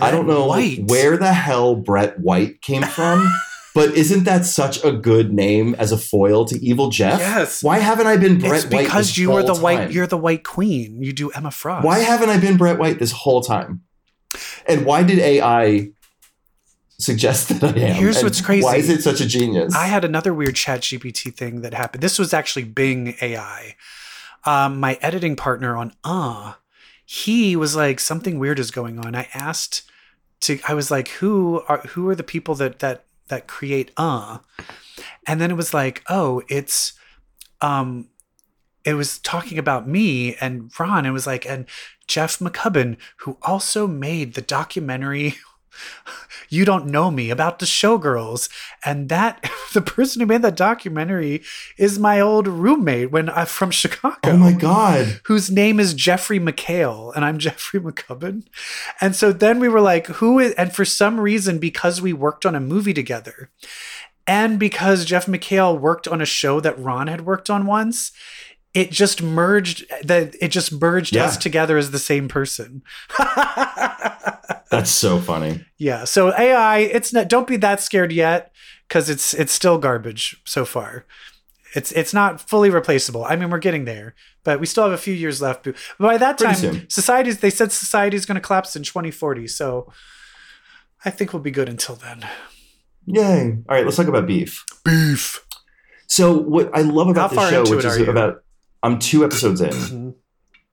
I don't know White. where the hell Brett White came from, <laughs> but isn't that such a good name as a foil to Evil Jeff? Yes. Why haven't I been Brett it's White? because this you are the white. You're the white queen. You do Emma Frost. Why haven't I been Brett White this whole time? And why did AI suggest that I am? Here's And what's crazy. Why is it such a genius? I had another weird chat GPT thing that happened. This was actually Bing AI. Um, my editing partner on Uh, he was like, something weird is going on. I asked to I was like, who are who are the people that that that create Uh? And then it was like, oh, it's um it was talking about me and Ron. It was like, and Jeff McCubbin, who also made the documentary <laughs> You Don't Nomi about the showgirls. And that <laughs> the person who made that documentary is my old roommate when I'm from Chicago oh my god. whose name is Jeffrey McHale, and I'm <laughs> Jeffrey McCubbin. And so then we were like, who is, and for some reason, because we worked on a movie together, and because Jeff McHale worked on a show that Ron had worked on once, it just merged that it just merged Yeah. us together as the same person. <laughs> <laughs> That's so funny. yeah. So AI, it's not don't be that scared yet, because it's it's still garbage so far. It's it's not fully replaceable. I mean, we're getting there, but we still have a few years left. But by that Pretty time, soon. society's they said society is going to collapse in 2040. So I think we'll be good until then. Yay! All right, let's talk about beef. Beef. So what I love about How the far show, into which it is are you? about I'm two episodes in. Mm-hmm.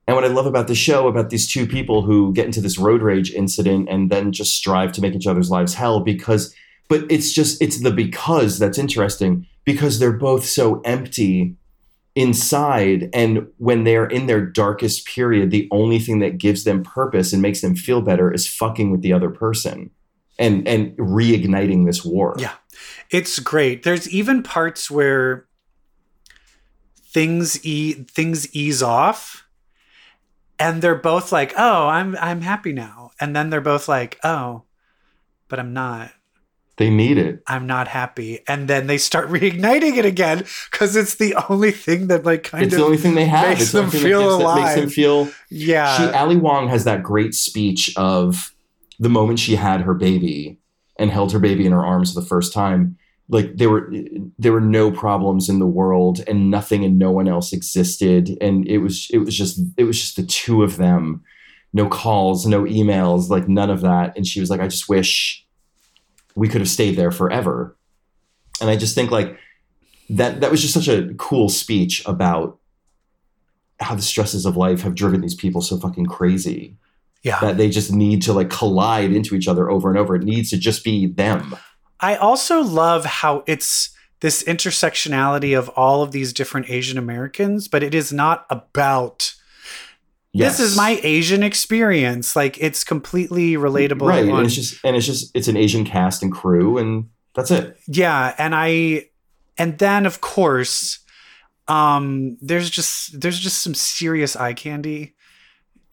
And what I love about the show, about these two people who get into this road rage incident and then just strive to make each other's lives hell because, but it's just, it's the because that's interesting because they're both so empty inside. And when they're in their darkest period, the only thing that gives them purpose and makes them feel better is fucking with the other person and, and reigniting this war. Yeah. It's great. There's even parts where things e- things ease off and they're both like, "Oh, I'm I'm happy now." And then they're both like, "Oh, but I'm not. They need it. I'm not happy." And then they start <laughs> reigniting it again cuz it's the only thing that like kind of. It's of the only thing they have. makes it's the them only thing that feel gives- that makes them alive. feel yeah. she Ali Wong has that great speech of the moment she had her baby and held her baby in her arms for the first time like there were there were no problems in the world and nothing and no one else existed and it was it was just it was just the two of them no calls no emails like none of that and she was like I just wish we could have stayed there forever and I just think like that that was just such a cool speech about how the stresses of life have driven these people so fucking crazy yeah. that they just need to like collide into each other over and over. It needs to just be them. I also love how it's this intersectionality of all of these different Asian Americans, but it is not about Yes. this is my Asian experience. Like it's completely relatable. right. on- And it's just and it's just it's an Asian cast and crew and that's it. yeah, and I and then of course, um, there's just there's just some serious eye candy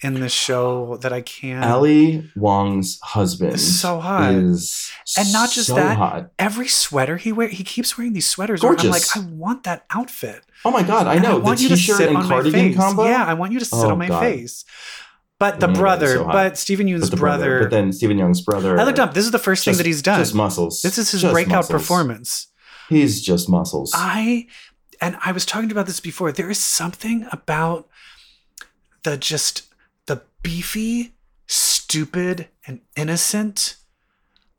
in the show that I can't. Ali Wong's husband so hot. is And not just so that, hot. Every sweater he wear, he keeps wearing these sweaters. where I'm like, I want that outfit. Oh my god, I And know the want you to sit on my face. combo. Yeah, I want you to sit Oh, on my God. face. But the mm, my brother, so but Steven Yeun's But the brother, but then Steven Yeun's brother. I looked up. This is the first thing that he's done. Just muscles. This is his Just breakout muscles. performance. He's just muscles. I and I was talking about this before. There is something about the just the beefy, stupid, and innocent,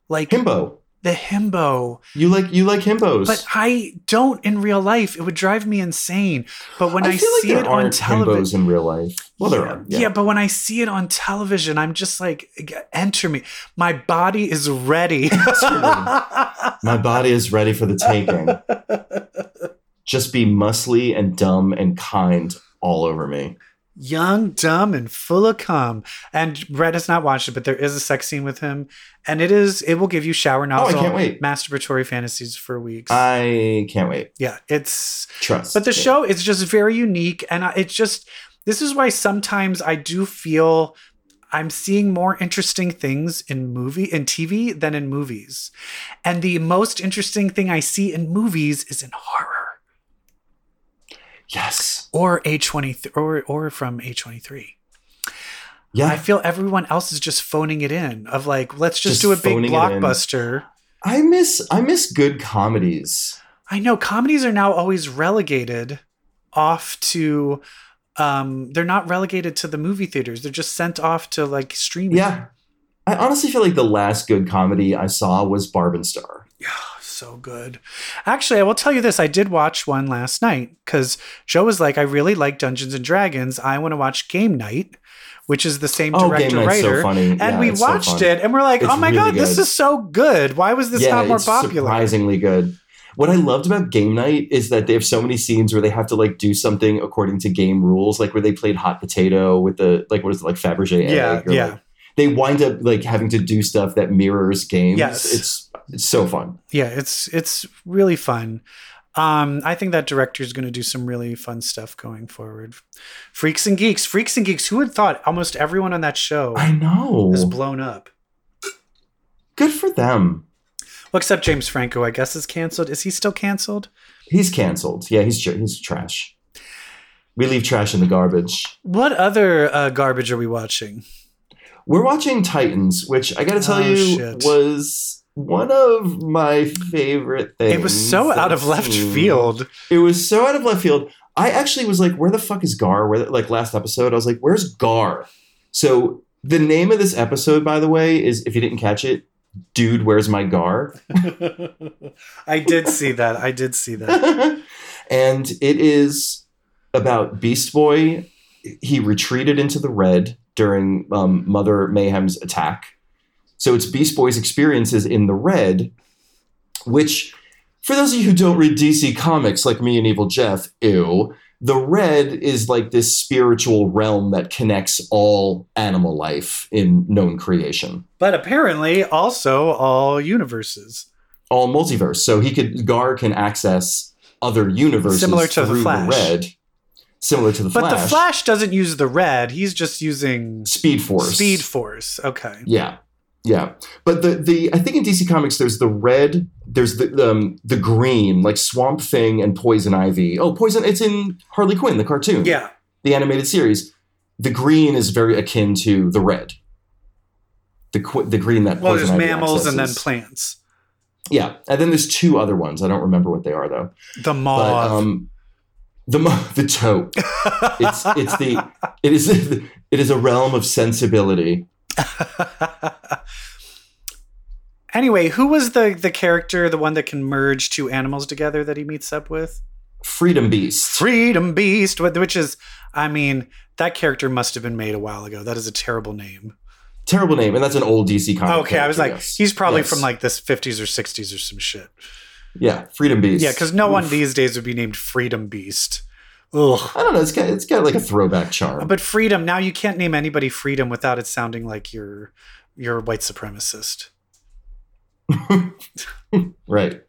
like Himbo. the himbo. You like you like himbos. But I don't in real life. It would drive me insane. But when I, like see there it on television, himbos in real life. Well, there yeah, are. yeah. but when I see it on television, I'm just like, enter me. My body is ready. <laughs> My body is ready for the taking. <laughs> Just be muscly and dumb and kind all over me. Young, dumb, and full of cum. And Brett has not watched it, but there is a sex scene with him, and it is. It will give you shower oh, nozzle, Oh, can't wait. masturbatory fantasies for weeks. I can't wait. yeah, it's Trust. But the me. show is just very unique, and it's just this is why sometimes I do feel I'm seeing more interesting things in movie in TV than in movies, and the most interesting thing I see in movies is in horror Yes. or A twenty or or from A twenty three. Yeah. I feel everyone else is just phoning it in of like let's just, Just do a big phoning it in. blockbuster. I miss I miss good comedies. I know comedies are now always relegated off to um they're not relegated to the movie theaters. They're just sent off to like streaming. Yeah. I honestly feel like the last good comedy I saw was Barb and Star. So good. Actually, I will tell you this. I did watch one last night because Joe was like, I really like Dungeons and Dragons. I want to watch Game Night, which is the same Oh, director Game Night's so funny. And Yeah, we it's so watched it and we're like, It's oh my really God, this is so good. Why was this not more popular? surprisingly good. What I loved about Game Night is that they have so many scenes where they have to like do something according to game rules, like where they played hot potato with the like what is it like Fabergé Yeah, egg? or, yeah. like, they wind up like having to do stuff that mirrors games. Yes. It's it's so fun. yeah it's it's really fun um i think that director is going to do some really fun stuff going forward freaks and geeks freaks and geeks who had thought almost everyone on that show I know. is blown up Good for them. well except james franco i guess is canceled is he still canceled He's canceled. Yeah, he's he's trash. We leave trash in the garbage. what other uh, garbage are we watching We're watching Titans, which I got to tell Oh, you shit. was one of my favorite things. It was so out of left field. It was so out of left field. I actually was like, where the fuck is Gar? Where like last episode, I was like, where's Gar? So the name of this episode, by the way, is if you didn't catch it, dude, where's my Gar? <laughs> I did see that. I did see that. <laughs> and it is about Beast Boy. He retreated into the red during um, Mother Mayhem's attack. So it's Beast Boy's experiences in the red, which, for those of you who don't read DC comics like me and Evil Jeff, ew, the red is like this spiritual realm that connects all animal life in known creation. But apparently, also all universes. all multiverse. So he could Gar can access other universes Similar to the Flash. red, similar to the But Flash. But the Flash doesn't use the red. He's just using Speed Force. Speed Force. Okay. Yeah, yeah. But the the I think in DC Comics there's the red, there's the the, um, the green, like Swamp Thing and Poison Ivy. Oh, Poison! It's in Harley Quinn, the cartoon, Yeah. the animated series. The green is very akin to the red. The the green that Well, there's Ivy mammals and then plants. yeah, and then there's two other ones. I don't remember what they are though. The but moth. um, the mo- <laughs> the tote. It's it's the it is <laughs> it is a realm of sensibility. <laughs> anyway, who was the the character, the one that can merge two animals together that he meets up with? Freedom Beast. Freedom Beast, which is, I mean, that character must have been made a while ago. That is a terrible name. Terrible name, and that's an old DC comic. okay, I was like, yes. he's probably Yes. from like this 50s or 60s or some shit. yeah, Freedom Beast. Yeah, because no one these days would be named Freedom Beast. Ugh. I don't know. It's got it's got like a throwback charm. But freedom, now you can't name anybody freedom without it sounding like you're you're a white supremacist. <laughs> right.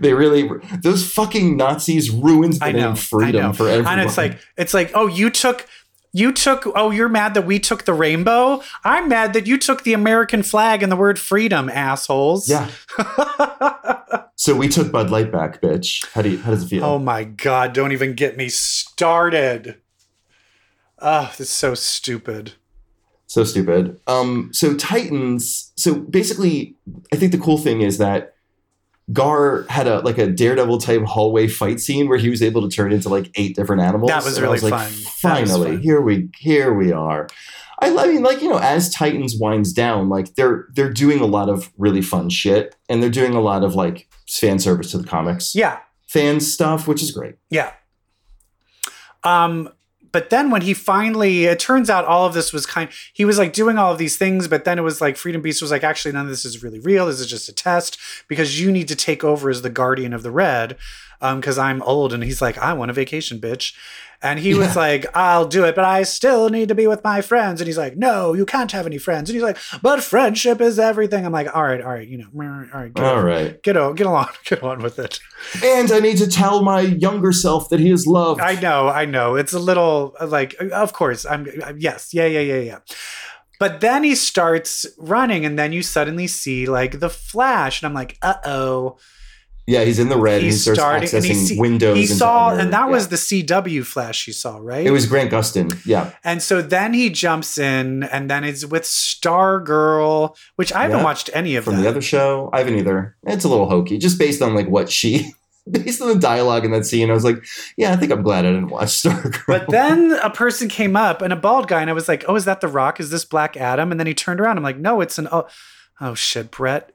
They really those fucking Nazis ruined the I know, name freedom I know. for everyone. And it's like it's like, oh, you took you took oh, you're mad that we took the rainbow? I'm mad that you took the American flag and the word freedom, assholes. yeah. <laughs> So we took Bud Light back, bitch. How do you how does it feel? oh my god, don't even get me started. Oh, this is so stupid. So stupid. Um, so Titans. So basically, I think the cool thing is that Gar had a like a Daredevil type hallway fight scene where he was able to turn into like eight different animals. That was really like, fun. Was Finally, fun. here we here we are. I, I mean, like you know, as Titans winds down, like they're they're doing a lot of really fun shit, and they're doing a lot of like fan service to the comics, Yeah. fan stuff, which is great. Yeah. Um, but then when he finally, it turns out all of this was kind. He was like doing all of these things, but then it was like Freedom Beast was like, actually, none of this is really real. This is just a test because you need to take over as the guardian of the red, because I'm old. And he's like, I want a vacation, bitch. And he was like, I'll do it, but I still need to be with my friends. And he's like, No, you can't have any friends. And he's like, But friendship is everything. I'm like, All right, all right, you know, all right, get, All right, get, o- get along, <laughs> get on with it. and I need to tell my younger self that he is loved. I know, I know. It's a little uh, like, of course, I'm. uh, Yes, yeah, yeah, yeah, yeah. But then he starts running, and then you suddenly see like the flash, and I'm like, uh oh. Yeah, he's in the red. and he starts starting, accessing and he see, windows. He saw, and that was the CW flash you saw, right? It was Grant Gustin. Yeah. and so then he jumps in, and then it's with Stargirl, which I haven't Yeah, watched any of From that. the other show. I haven't either. It's a little hokey, just based on like what she <laughs> based on the dialogue in that scene. I was like, yeah, I think I'm glad I didn't watch Stargirl. But <laughs> then a person came up and a bald guy, and I was like, "Oh, is that the Rock? Is this Black Adam?" And then he turned around. I'm like, "No, it's an oh, oh shit, Brett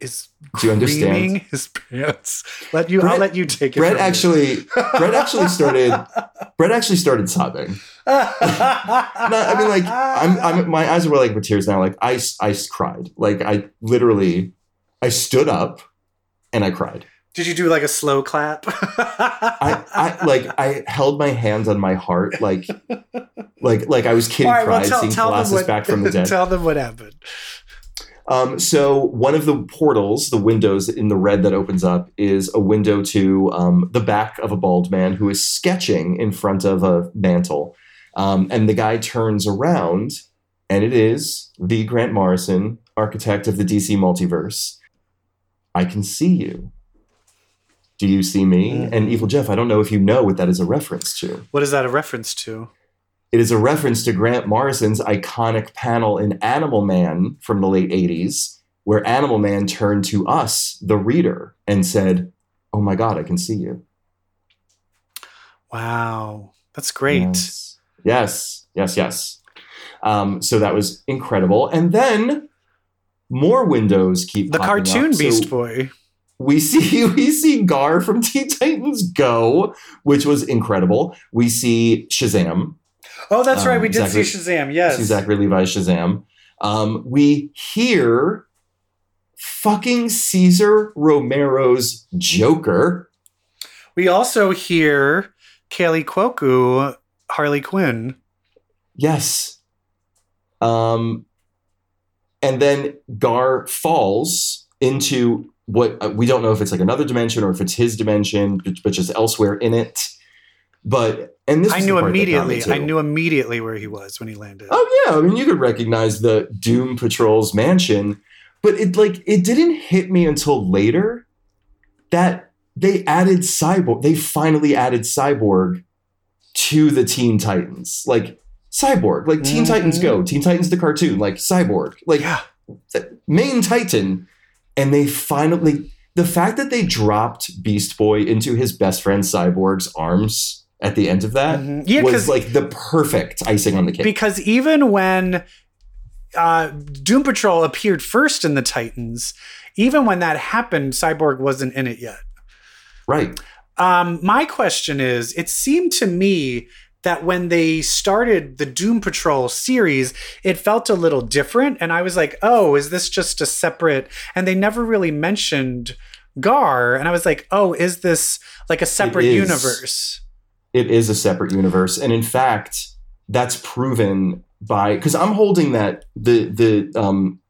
is Do you understand? his pants." Let you, I'll let you take it. Brett actually Brett actually started Brett actually started sobbing. <laughs> No, I mean like I'm I'm my eyes were like with tears now. Like I I cried. Like I literally I stood up and I cried. Did you do like a slow clap? I, I like I held my hands on my heart like like like I was kidding right, well, cried tell, seeing tell Colossus what. back from the <laughs> dead. tell them what happened. Um, so one of the portals, the windows in the red that opens up, is a window to um, the back of a bald man who is sketching in front of a mantle. Um, and the guy turns around, and it is the Grant Morrison, architect of the DC multiverse. I can see you. Do you see me? Mhm. And Evil Jeff, I don't know if you know what that is a reference to. What is that a reference to? It is a reference to Grant Morrison's iconic panel in Animal Man from the late 80s, where Animal Man turned to us, the reader, and said, "Oh my God, I can see you." Wow, that's great. Yes, yes, yes. yes. Um, so that was incredible, and then more windows keep The popping cartoon up. So Beast Boy. we see <laughs> we see Gar from Teen Titans Go, which was incredible. We see Shazam. Oh, that's right. Um, We did Zachary- see Shazam. Yes. See Zachary Levi's Shazam. Um, we hear fucking Cesar Romero's Joker. We also hear Kaley Cuoco, Harley Quinn. Yes. Um, and then Gar falls into what uh, we don't know if it's like another dimension or if it's his dimension, but, but just elsewhere in it. But and this I knew the part that got me, immediately. I knew immediately where he was when he landed. Oh yeah, I mean you could recognize the Doom Patrol's mansion, but it like it didn't hit me until later that they added Cyborg. They finally added Cyborg to the Teen Titans. Like Cyborg, like Teen Mhm. Titans Go, Teen Titans the cartoon, like Cyborg, like yeah. the main Titan. And they finally the fact that they dropped Beast Boy into his best friend Cyborg's arms at the end of that Mhm. Yeah, was like the perfect icing on the cake. because even when uh, Doom Patrol appeared first in the Titans, even when that happened, Cyborg wasn't in it yet. right. Um, my question is: It seemed to me that when they started the Doom Patrol series, it felt a little different, and I was like, "Oh, is this just a separate?" And they never really mentioned Gar, and I was like, "Oh, is this like a separate universe?" It is a separate universe and in fact that's proven by because i'm holding that the the um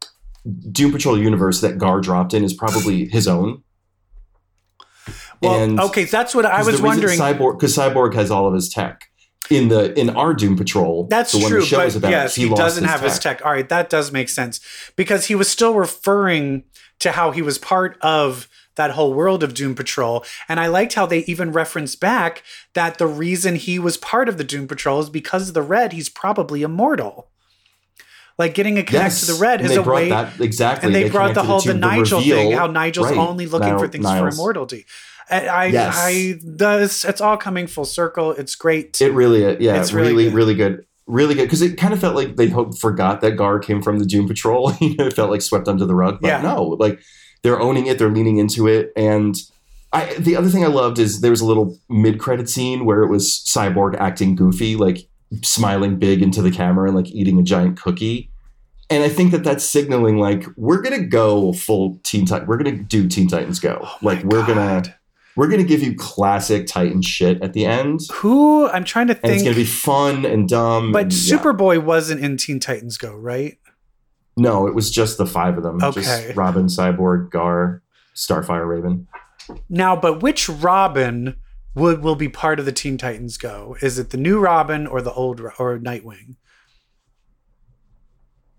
doom patrol universe that gar dropped in is probably his own Well, And- okay, that's what I was the wondering. cyborg because cyborg has all of his tech in the in our doom patrol That's the one true, the show but is about yes, he, lost doesn't have his tech. All right, that does make sense because he was still referring to how he was part of that whole world of Doom Patrol, and I liked how they even referenced back that the reason he was part of the Doom Patrol is because of the Red. He's probably immortal. Like getting a connect yes to the Red and is a brought way, that exactly and they, brought the whole the to Nigel thing. How Nigel's right, only looking Nile- for things Niles. for immortality. I, Yes. I this it's all coming full circle. It's great. It really, uh, yeah, It's really really, good. really good. Really good. Because it kind of felt like they hope, forgot that Gar came from the Doom Patrol. <laughs> you know, it felt like swept under the rug. But Yeah. no, like they're owning it, they're leaning into it. And I the other thing I loved is there was a little mid credit scene where it was Cyborg acting goofy, like smiling big into the camera and like eating a giant cookie. And I think that that's signaling like we're gonna go full Teen Titan. We're gonna do Teen Titans Go. Oh like we're gonna we're gonna give you classic Titan shit at the end Who I'm trying to think. and it's gonna be fun and dumb. But and, yeah. Superboy wasn't in Teen Titans Go, right? No, it was just the five of them. Okay. Just Robin, Cyborg, Gar, Starfire, Raven. Now, but which Robin would will be part of the Teen Titans Go? Is it the new Robin or the old or Nightwing?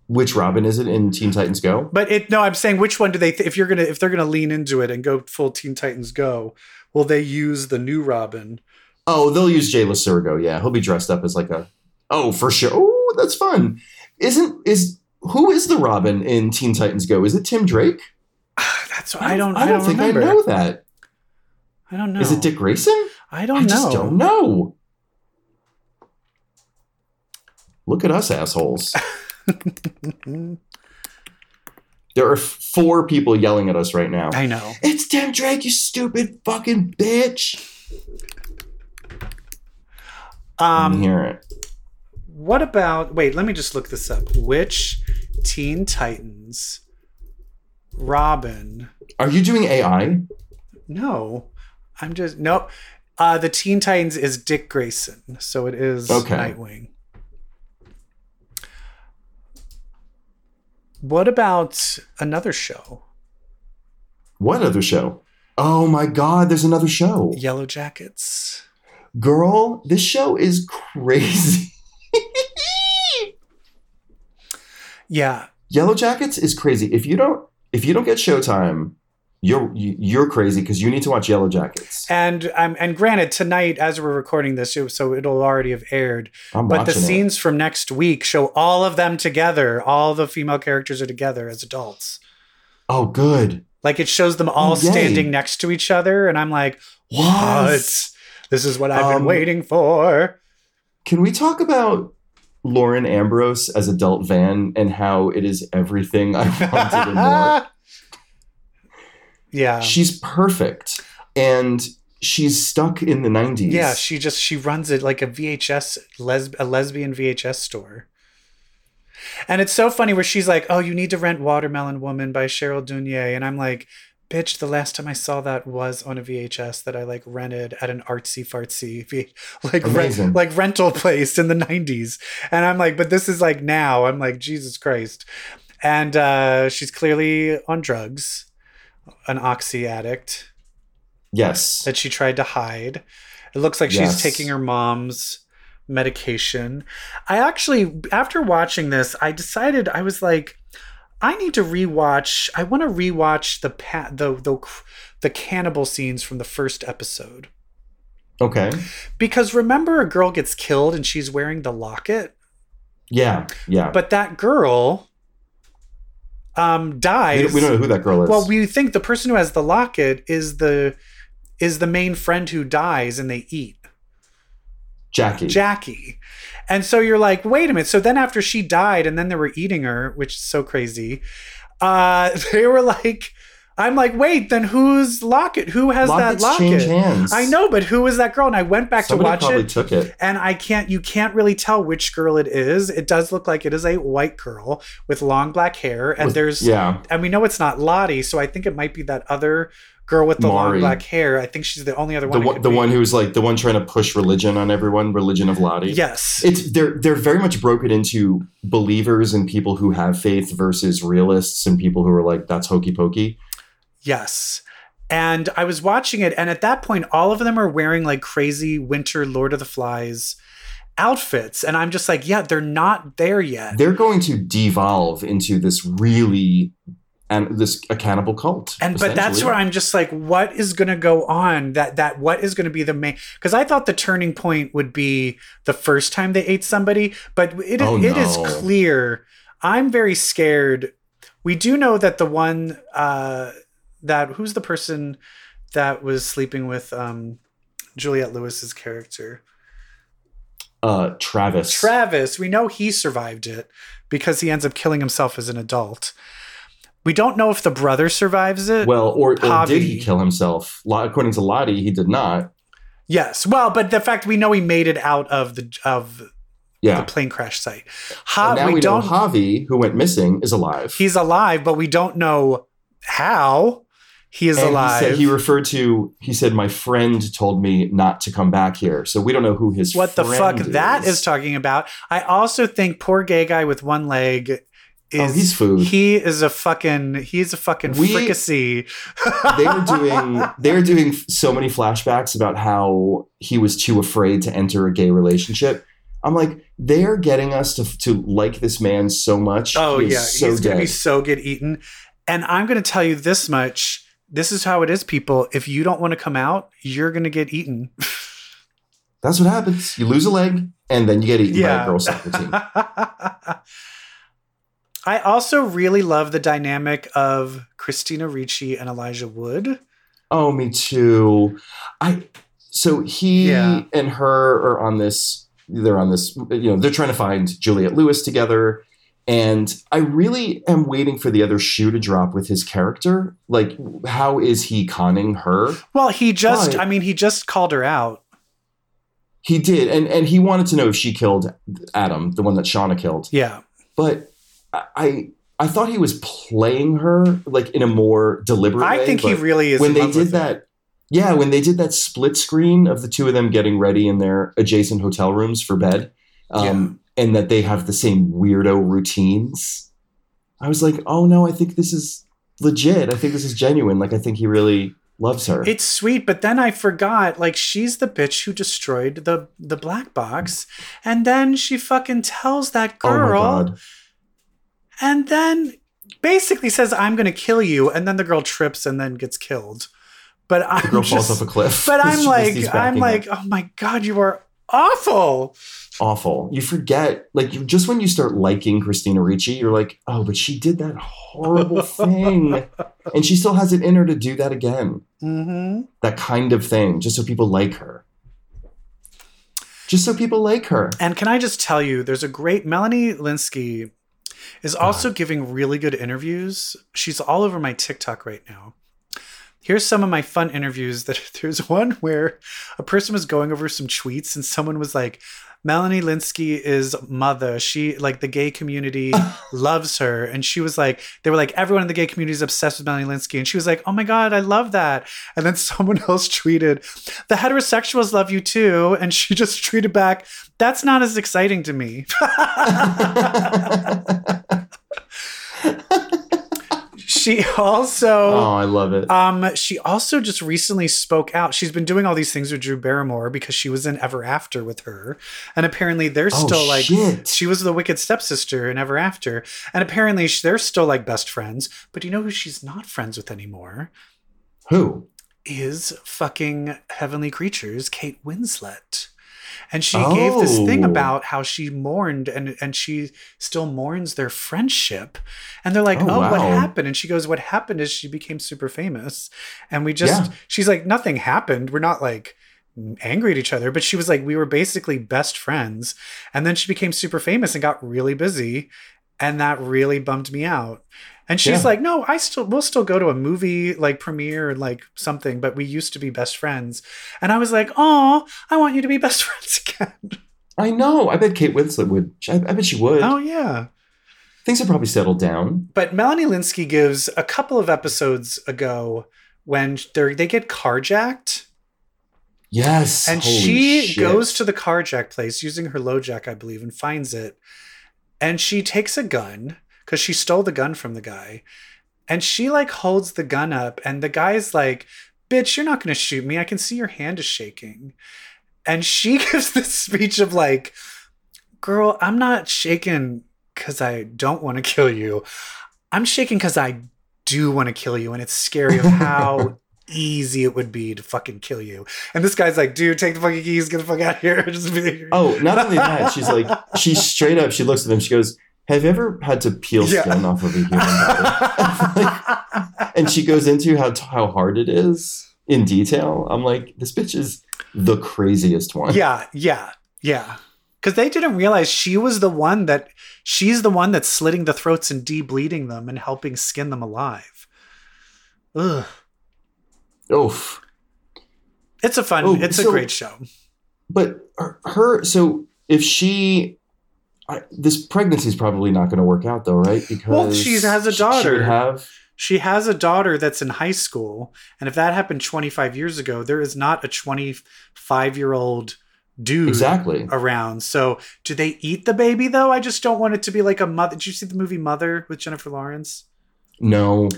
Which Robin is it in Teen Titans Go? But it no, I'm saying which one do they th- if you're gonna if they're gonna lean into it and go full Teen Titans Go, will they use the new Robin? Oh, they'll use Jay Lycurgo. Yeah, he'll be dressed up as like a. Oh, for sure. Oh, that's fun. Isn't is who is the Robin in Teen Titans Go? Is it Tim Drake? <sighs> That's I don't I don't, think remember. I know that. I don't know. Is it Dick Grayson? I don't know. I know. just don't know. Look at us assholes. <laughs> there are four people yelling at us right now. I know. It's Tim Drake, you stupid fucking bitch. Um, hear it. what about? Wait, let me just look this up. Which Teen Titans Robin? Are you doing AI? No, I'm just nope. Uh, the Teen Titans is Dick Grayson, so it is Okay. Nightwing. What about another show? What other show? Oh my god, there's another show. Yellow Jackets. Girl, this show is <laughs> crazy. Yeah, Yellow Jackets is crazy. If you don't if you don't get Showtime, you're you- you're crazy because you need to watch Yellow Jackets. and um, and granted, tonight as we're recording this, so it'll already have aired. I'm But the it. scenes from next week show all of them together. All the female characters are together as adults. Oh, good. Like it shows them all yay. standing next to each other, and I'm like, what? Yes. This is what I've been Um, waiting for. Can we talk about Lauren Ambrose as adult Van and how it is everything I wanted and more? <laughs> yeah. She's perfect. And she's stuck in the 90s. Yeah, she just she runs it like a VHS les- a lesbian VHS store. And it's so funny where she's like, "Oh, you need to rent Watermelon Woman by Cheryl Dunye," and I'm like, "Bitch, the last time I saw that was on a VHS that I like rented at an artsy fartsy v- <laughs> like rent, like rental place in the '90s." And I'm like, "But this is like now." I'm like, "Jesus Christ!" And uh, she's clearly on drugs, an oxy addict Yes. that she tried to hide. It looks like she's taking her mom's medication. I actually, after watching this, I decided I was like, I need to rewatch. I want to rewatch the pa- the the the cannibal scenes from the first episode Okay. because remember a girl gets killed and she's wearing the locket, Yeah. Yeah. but that girl um we, dies. don't, we don't know who that girl is. Well, we think the person who has the locket is the is the main friend who dies and they eat. Jackie. Jackie. And so you're like, wait a minute. So then after she died and then they were eating her, which is so crazy, uh, <laughs> they were like, I'm like, wait, then whose locket? Who has Lockets that locket? hands. I know, but who was that girl? And I went back Somebody to watch probably it. took it. And I can't, you can't really tell which girl it is. It does look like it is a white girl with long black hair. And With- there's, Yeah. and we know it's not Lottie. So I think it might be that other girl with the long black hair. I think she's the only other one. it one, the one who's like the one trying to push religion on everyone, religion of Lottie. Yes. It's they're they're very much broken into believers and people who have faith versus realists and people who are like that's hokey pokey. Yes. And I was watching it, and at that point, all of them are wearing like crazy winter Lord of the Flies outfits. And I'm just like, yeah, they're not there yet. They're going to devolve into this really and this a cannibal cult. and but that's where I'm just like, what is gonna go on? That that what is gonna be the main because I thought the turning point would be the first time they ate somebody, but it Oh, it is no. clear. I'm very scared. We do know that the one uh that who's the person that was sleeping with um Juliette Lewis's character. uh Travis. Travis, we know he survived it because he ends up killing himself as an adult. We don't know if the brother survives it. well, or, or did he kill himself? According to Lottie, he did not. Yes. Well, but the fact we know he made it out of the of the plane crash site. Ha- And now we, we, know don't Javi, who went missing, is alive. he's alive, but we don't know how he is and alive. He, said he referred to. He said, "My friend told me not to come back here." So we don't know who his what the fuck friend that is talking about. I also think poor gay guy with one leg Oh, is Oh, he's food. He is a fucking he's a fucking We- fricassee. <laughs> they were doing they were doing so many flashbacks about how he was too afraid to enter a gay relationship. I'm like, they're getting us to to like this man so much. Oh He yeah, so he's gonna be so get eaten. And I'm gonna tell you this much. This is how it is, people. If you don't want to come out, you're gonna get eaten. That's what happens. You lose a leg, and then you get eaten by a girl soccer team. <laughs> I also really love the dynamic of Christina Ricci and Elijah Wood. Oh, me too. I so he Yeah. and her are on this. They're on this. You know, they're trying to find Juliette Lewis together, and I really am waiting for the other shoe to drop with his character. Like, how is he conning her? Well, he just, But- I mean, he just called her out. He did, and and he wanted to know if she killed Adam, the one that Shauna killed. Yeah. But I I, thought he was playing her like in a more deliberate way. I think he really is. when they did that yeah when they did that split screen of the two of them getting ready in their adjacent hotel rooms for bed um, and that they have the same weirdo routines i was like oh no i think this is legit i think this is genuine like i think he really loves her It's sweet, but then I forgot, like, she's the bitch who destroyed the the black box. And then she fucking tells that oh my girl, god and then basically says, I'm gonna kill you. And then the girl trips and then gets killed. But I'm the girl just, falls off a cliff but <laughs> I'm like, I'm like, up. oh my god, you are awful. Awful. You forget, like, you, just when you start liking Christina Ricci, you're like, oh, but she did that horrible <laughs> thing. And she still has it in her to do that again. hmm That kind of thing, just so people like her. Just so people like her. And can I just tell you, there's a great Melanie Lynskey is also giving really good interviews. She's all over my TikTok right now. Here's some of my fun interviews that <laughs> there's one where a person was going over some tweets and someone was like, Melanie Lynskey is mother. She like the gay community <laughs> loves her. And she was like, they were like, everyone in the gay community is obsessed with Melanie Lynskey. And she was like, oh my God, I love that. And then <laughs> someone else tweeted, the heterosexuals love you too. And she just tweeted back, that's not as exciting to me. <laughs> she also Oh, I love it. um, she also just recently spoke out. She's been doing all these things with Drew Barrymore because she was in Ever After with her, and apparently they're Oh, still like shit. she was the wicked stepsister in Ever After, and apparently they're still like best friends. But you know who she's not friends with anymore Who? is fucking Heavenly Creatures, Kate Winslet. And she gave this thing Oh. about how she mourned and and she still mourns their friendship. And they're like, Oh, "Oh, what happened?" And she goes, "What happened is she became super famous." And we just Yeah. she's like, "Nothing happened. We're not like angry at each other, but she was like we were basically best friends." And then she became super famous and got really busy, and that really bummed me out. And she's Yeah. like, "No, I still we'll still go to a movie like premiere like something, but we used to be best friends." And I was like, "Oh, I want you to be best <laughs> friends again." I know. I bet Kate Winslet would. I, I bet she would. oh yeah. Things have probably settled down. But Melanie Lynskey gives a couple of episodes ago when they they get carjacked Yes. and Holy she shit. goes to the carjack place using her LoJack, I believe, and finds it. And she takes a gun because she stole the gun from the guy. And she like holds the gun up, and the guy's like, "Bitch, you're not gonna shoot me. I can see your hand is shaking." And she <laughs> gives this speech of like, "Girl, I'm not shaking because I don't want to kill you. I'm shaking because I do want to kill you, and it's scary of how." <laughs> easy it would be to fucking kill you. And this guy's like, dude, take the fucking keys, get the fuck out of here. <laughs> Just be- Oh, not only that, she's like, she's straight up. She looks at him. She goes, "Have you ever had to peel Yeah. skin off of a human body?" <laughs> and she goes into how how hard it is in detail. I'm like, this bitch is the craziest one. yeah, yeah, yeah. Because they didn't realize she was the one that she's the one that's slitting the throats and de-bleeding them and helping skin them alive. Ugh. Oof. It's a fun, Oh, it's a great show. But her, her so if she. I, this pregnancy is probably not going to work out though, right? Because Well, she has a she- She daughter. have She has a daughter that's in high school. And if that happened 25 years ago, there is not a 25 year old dude exactly. around. So do they eat the baby though? I just don't want it to be like a mother. Did you see the movie Mother with Jennifer Lawrence? No,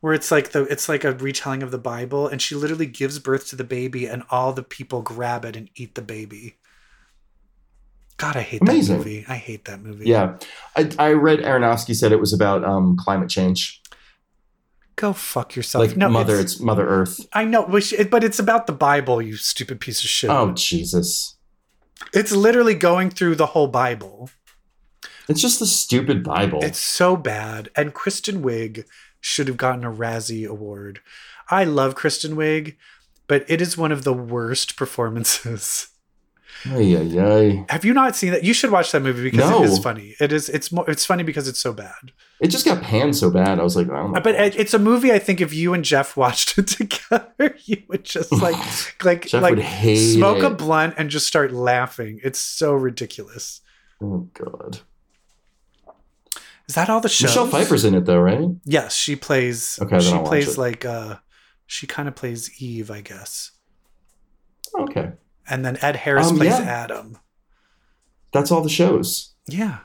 Where it's like the it's like a retelling of the Bible, and she literally gives birth to the baby, and all the people grab it and eat the baby. God, I hate Amazing. that movie. I hate that movie. yeah, I, I read Aronofsky said it was about um, climate change, Go fuck yourself. like no, Mother. It's, It's, Mother Earth. I know, but it's about the Bible. You stupid piece of shit. Oh Jesus! It's literally going through the whole Bible. It's just the stupid Bible. It's so bad. And Kristen Wiig should have gotten a Razzie Award. I love Kristen Wiig, but it is one of the worst performances. <laughs> Ay, ay, ay. Have you not seen that? You should watch that movie because No. it is funny. It is. It's more. It's funny because it's so bad. It just got panned so bad. I was like, I don't know. But it, it's a movie. I think if you and Jeff watched it <laughs> together, you would just <sighs> like, like, Jeff like smoke a blunt and just start laughing. It's so ridiculous. oh God. Is that all the shows? Michelle Pfeiffer's in it though, right? Yes, she plays. Okay, she plays it. like uh, she kind of plays Eve, I guess. Okay, And then Ed Harris Um, plays yeah. Adam. that's all the shows. Yeah,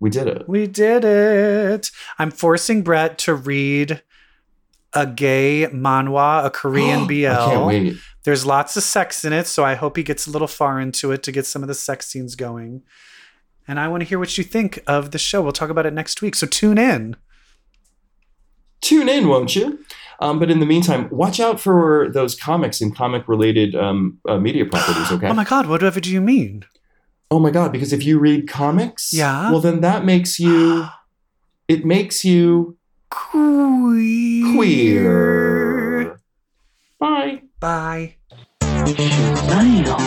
We did it. we did it. I'm forcing Brett to read a gay manhwa, a Korean BL. <gasps> I can't wait. There's lots of sex in it, so I hope he gets a little far into it to get some of the sex scenes going. And I want to hear what you think of the show. We'll talk about it next week. So tune in. Tune in, won't you? Um, but in the meantime, watch out for those comics and comic related um, uh, media <gasps> properties. Okay. Oh my god, whatever do you mean? Oh my god! Because if you read comics, Yeah. well then that makes you. <gasps> It makes you Queer. queer. Bye. Bye. Shazam!